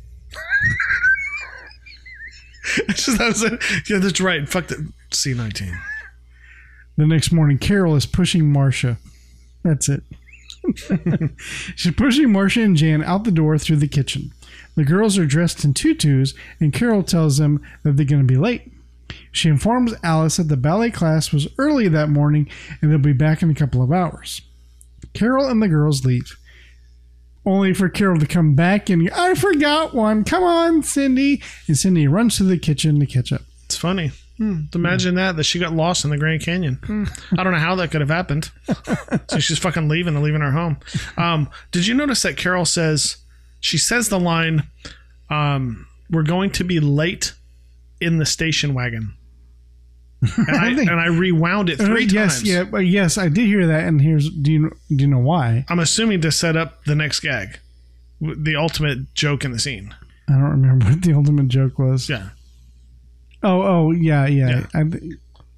It's just- that was it. Yeah, that's right. Fuck the C19. The next morning, Carol is pushing Marcia. That's it. She's pushing Marcia and Jan out the door through the kitchen. The girls are dressed in tutus, and Carol tells them that they're going to be late. She informs Alice that the ballet class was early that morning and they'll be back in a couple of hours. Carol and the girls leave, only for Carol to come back and, I forgot one. Come on, Cindy. And Cindy runs to the kitchen to catch up. It's funny. Imagine that that she got lost in the Grand Canyon. I don't know how that could have happened. so she's fucking leaving and leaving her home. Um, did you notice that Carol says she says the line, um, "We're going to be late in the station wagon," and I, think- and I rewound it three Uh, yes, times. yeah, but yes, I did hear that. And here's do you do you know why? I'm assuming to set up the next gag. the ultimate joke in the scene. I don't remember what the ultimate joke was. Yeah. Oh, oh, yeah, yeah. Yeah.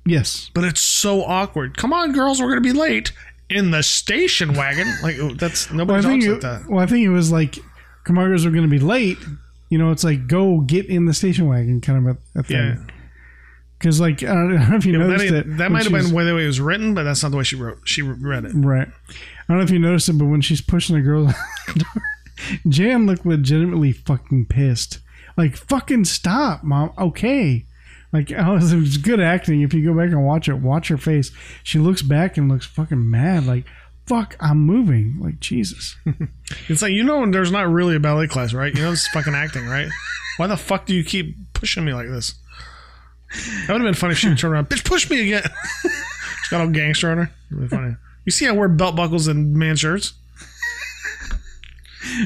Yes. But it's so awkward. Come on, girls, we're gonna be late in the station wagon. Like oh, that's Well, nobody think talks it, like that. well, I think it was like, Camargos are going to be late. You know, it's like go get in the station wagon kind of a, a Yeah. thing. Because like I don't, know if you Yeah, noticed that, it. that might have been the way it was written, but that's not the way she wrote. She read it. Right. I don't know if you noticed it, but when she's pushing the girl out the door, Jan looked legitimately fucking pissed. Like, fucking stop, mom. Okay. Like, oh, it was good acting. If you go back and watch it, watch her face. She looks back and looks fucking mad. Like, fuck, I'm moving. Like, Jesus. It's like you know, there's not really a ballet class, right? You know, this is fucking acting, right? Why the fuck do you keep pushing me like this? That would have been funny if she turned around, bitch, push me again. She's got all gangster on her. Funny. You see, I wear belt buckles and man shirts.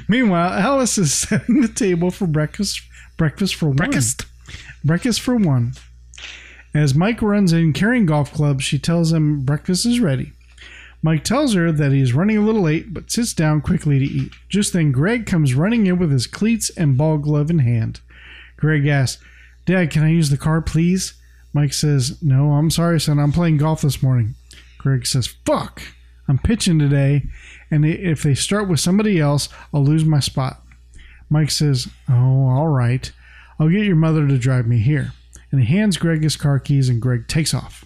Meanwhile, Alice is setting the table for breakfast. Breakfast for one. Breakfast. For one. As Mike runs in carrying golf clubs, she tells him breakfast is ready. Mike tells her that he's running a little late, but sits down quickly to eat. Just then, Greg comes running in with his cleats and ball glove in hand. Greg asks, Dad, can I use the car, please? Mike says, No, I'm sorry, son. I'm playing golf this morning. Greg says, Fuck. I'm pitching today, and if they start with somebody else, I'll lose my spot. Mike says, Oh, all right. I'll get your mother to drive me here. And he hands Greg his car keys, and Greg takes off.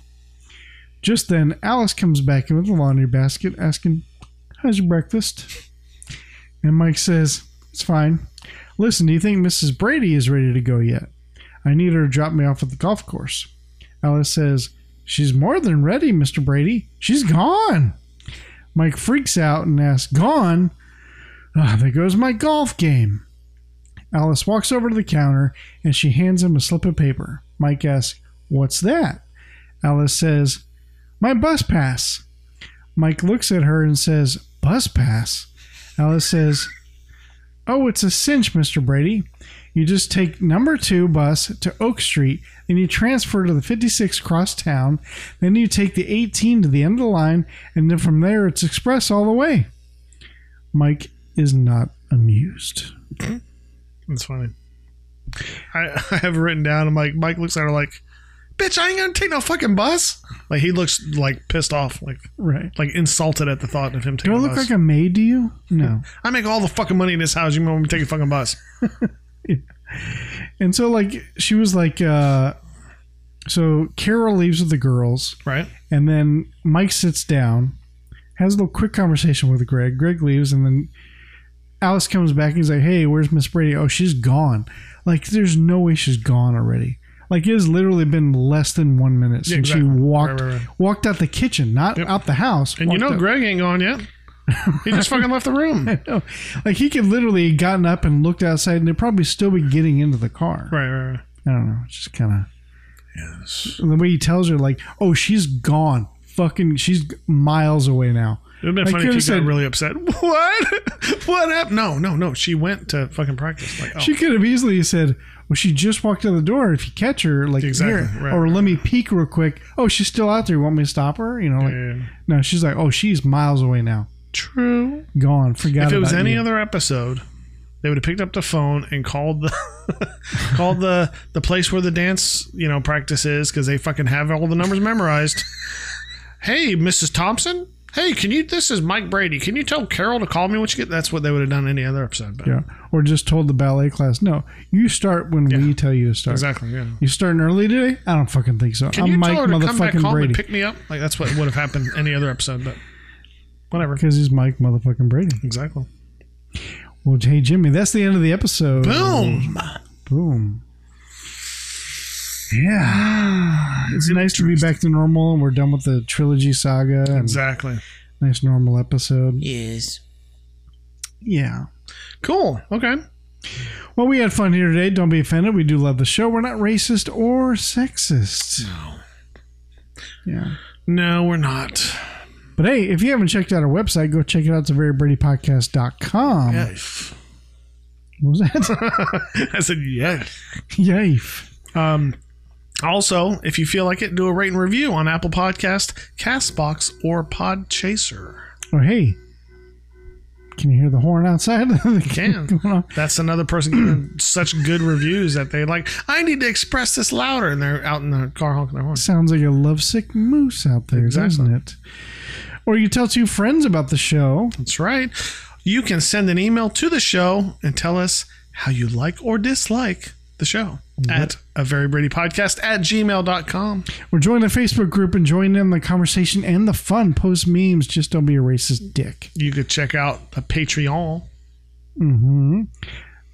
Just then, Alice comes back in with the laundry basket, asking, How's your breakfast? And Mike says, It's fine. Listen, do you think Mrs. Brady is ready to go yet? I need her to drop me off at the golf course. Alice says, She's more than ready, Mr. Brady. She's gone. Mike freaks out and asks, Gone? Ah, there goes my golf game. Alice walks over to the counter and she hands him a slip of paper. Mike asks, What's that? Alice says, My bus pass. Mike looks at her and says, Bus pass? Alice says, Oh, it's a cinch, Mr. Brady. You just take number two bus to Oak Street, then you transfer to the 56 cross town, then you take the 18 to the end of the line, and then from there it's express all the way. Mike is not amused. That's funny. I, I have written down. I'm like, Mike looks at her like, bitch, I ain't gonna take no fucking bus. Like he looks like pissed off, like Right. like insulted at the thought of him taking. Do I I a look bus. like a maid to you? No. I make all the fucking money in this house. You want me to take a fucking bus? yeah. And so, like, she was like, uh, so Carol leaves with the girls, Right? and then Mike sits down, has a little quick conversation with Greg. Greg leaves, and then Alice comes back. And he's like, "Hey, where's Miss Brady? Oh, she's gone. Like, there's no way she's gone already. Like, it has literally been less than one minute since exactly. she walked Right, right, right. walked out the kitchen, not Yep. out the house. And you know out- Greg ain't gone yet. He just fucking left the room. Like he could literally gotten up and looked outside, and they'd probably still be getting into the car. right, right. I don't know. It's just kind of Yes. the way he tells her, like, "Oh, she's gone. Fucking, she's miles away now." It would have been I funny if said- got really upset. What? what happened? No, no, no. She went to fucking practice. Like, oh, She could have easily said, "Well, she just walked out the door. If you catch her, like, Exactly, here, right, or right, let me peek real quick. Oh, she's still out there. You want me to stop her? You know, like, yeah, yeah. no, she's like, oh, she's miles away now, true. gone. Forgot If it was any you. other episode, they would have picked up the phone and called the called the the place where the dance you know practice is because they fucking have all the numbers memorized. hey, Mrs. Thompson. Hey, can you? This is Mike Brady. Can you tell Carol to call me when she get? That's what they would have done any other episode. But yeah, or just told the ballet class, no, you start when we tell you to start. exactly. Yeah. You starting early today? I don't fucking think so. Can I'm you Mike tell her to come back motherfucking home Brady and pick me up? Like that's what would have happened any other episode. But whatever. because he's Mike motherfucking Brady. Exactly. Well, hey Jimmy, that's the end of the episode. Boom. Boom. Yeah, it's nice to be back to normal, and we're done with the trilogy saga. And Exactly. Nice normal episode. Yes. Yeah. Cool. Okay. Well, we had fun here today. Don't be offended. We do love the show. We're not racist or sexist. No. Yeah. No, we're not. But hey, if you haven't checked out our website, go check it out. It's a verybradypodcast.com. Yes. What was that? I said yes. Yife. Um, also, if you feel like it, do a rate and review on Apple Podcast, Castbox, or Podchaser. Or hey, Can you hear the horn outside? Can. That's another person giving such good reviews that they like. I need to express this louder, and they're out in the car honking their horn. Sounds like a lovesick moose out there, Exactly. doesn't it? Or you tell two friends about the show. That's right. You can send an email to the show and tell us how you like or dislike the show at a very Brady podcast at gmail.com. Or join the Facebook group and join in the conversation and the fun. Post memes. Just don't be a racist dick. You could check out the Patreon. Hmm.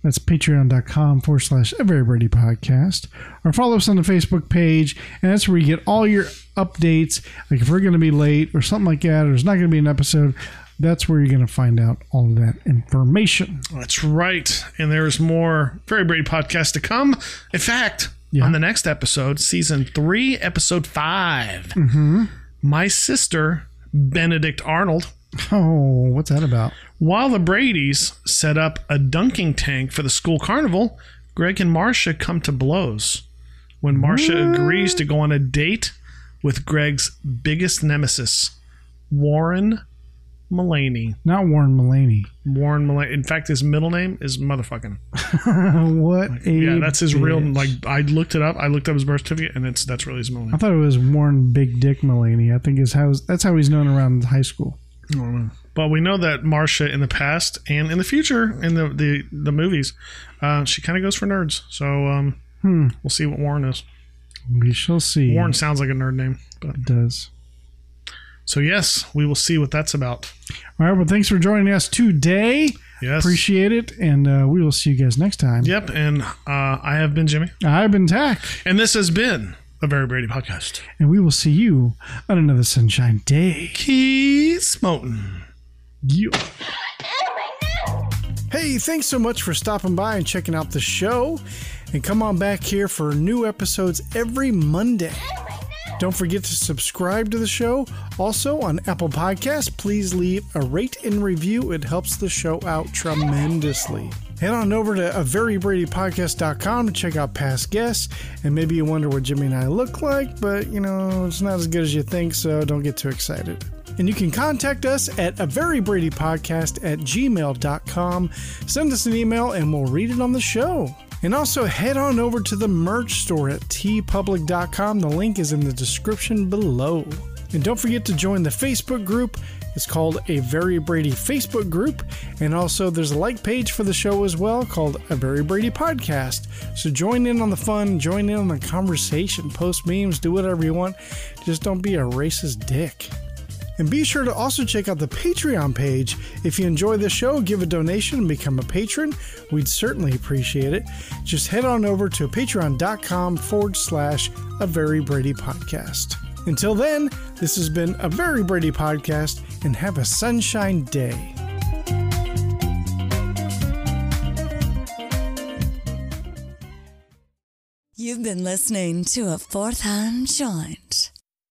That's patreon.com forward slash a very Brady podcast. Or follow us on the Facebook page, and that's where you get all your updates. Like if we're going to be late or something like that, or there's not going to be an episode, that's where you're going to find out all of that information. That's right. And there's more Very Brady podcast to come. In fact, Yeah. on the next episode, season three, episode 5 mm-hmm. my sister, Benedict Arnold, Oh, what's that about? While the Brady's set up a dunking tank for the school carnival, Greg and Marcia come to blows. When Marcia agrees to go on a date with Greg's biggest nemesis, Warren Mullaney. Not Warren Mullaney. Warren Mullaney. In fact, his middle name is motherfucking. what a Yeah, that's his real. Like I looked it up. I looked up his birth certificate, and it's that's really his middle name. I thought it was Warren Big Dick Mullaney. I think is how that's how he's known around high school. But we know that Marcia in the past and in the future in the the, the movies, uh, she kind of goes for nerds. So um, we'll see what Warren is. We shall see. Warren sounds like a nerd name. But It does. So yes, we will see what that's about. All right. Well, thanks for joining us today. Yes. Appreciate it, and uh, we will see you guys next time. Yep, and uh, I have been Jimmy, I've been Tach, and this has been a Very Brady podcast. and we will see you on another sunshine day. Keith Smoten. You. My no! Hey, thanks so much for stopping by and checking out the show. And come on back here for new episodes every Monday. Don't forget to subscribe to the show. Also on Apple Podcasts, please leave a rate and review. It helps the show out tremendously. Head on over to a verybradypodcast.com to check out past guests. And maybe you wonder what Jimmy and I look like, but you know, it's not as good as you think, so don't get too excited. And you can contact us at a very Brady podcast at gmail.com. Send us an email and we'll read it on the show. And also head on over to the merch store at teepublic.com. The link is in the description below. And don't forget to join the Facebook group. It's called a Very Brady Facebook group. And also there's a like page for the show as well called a Very Brady podcast. So join in on the fun, join in on the conversation, post memes, do whatever you want. Just don't be a racist dick. And be sure to also check out the Patreon page. If you enjoy the show, give a donation and become a patron. We'd certainly appreciate it. Just head on over to patreon.com forward slash a very Brady podcast. Until then, this has been a very Brady podcast and have a sunshine day. You've been listening to a fourth hand joint.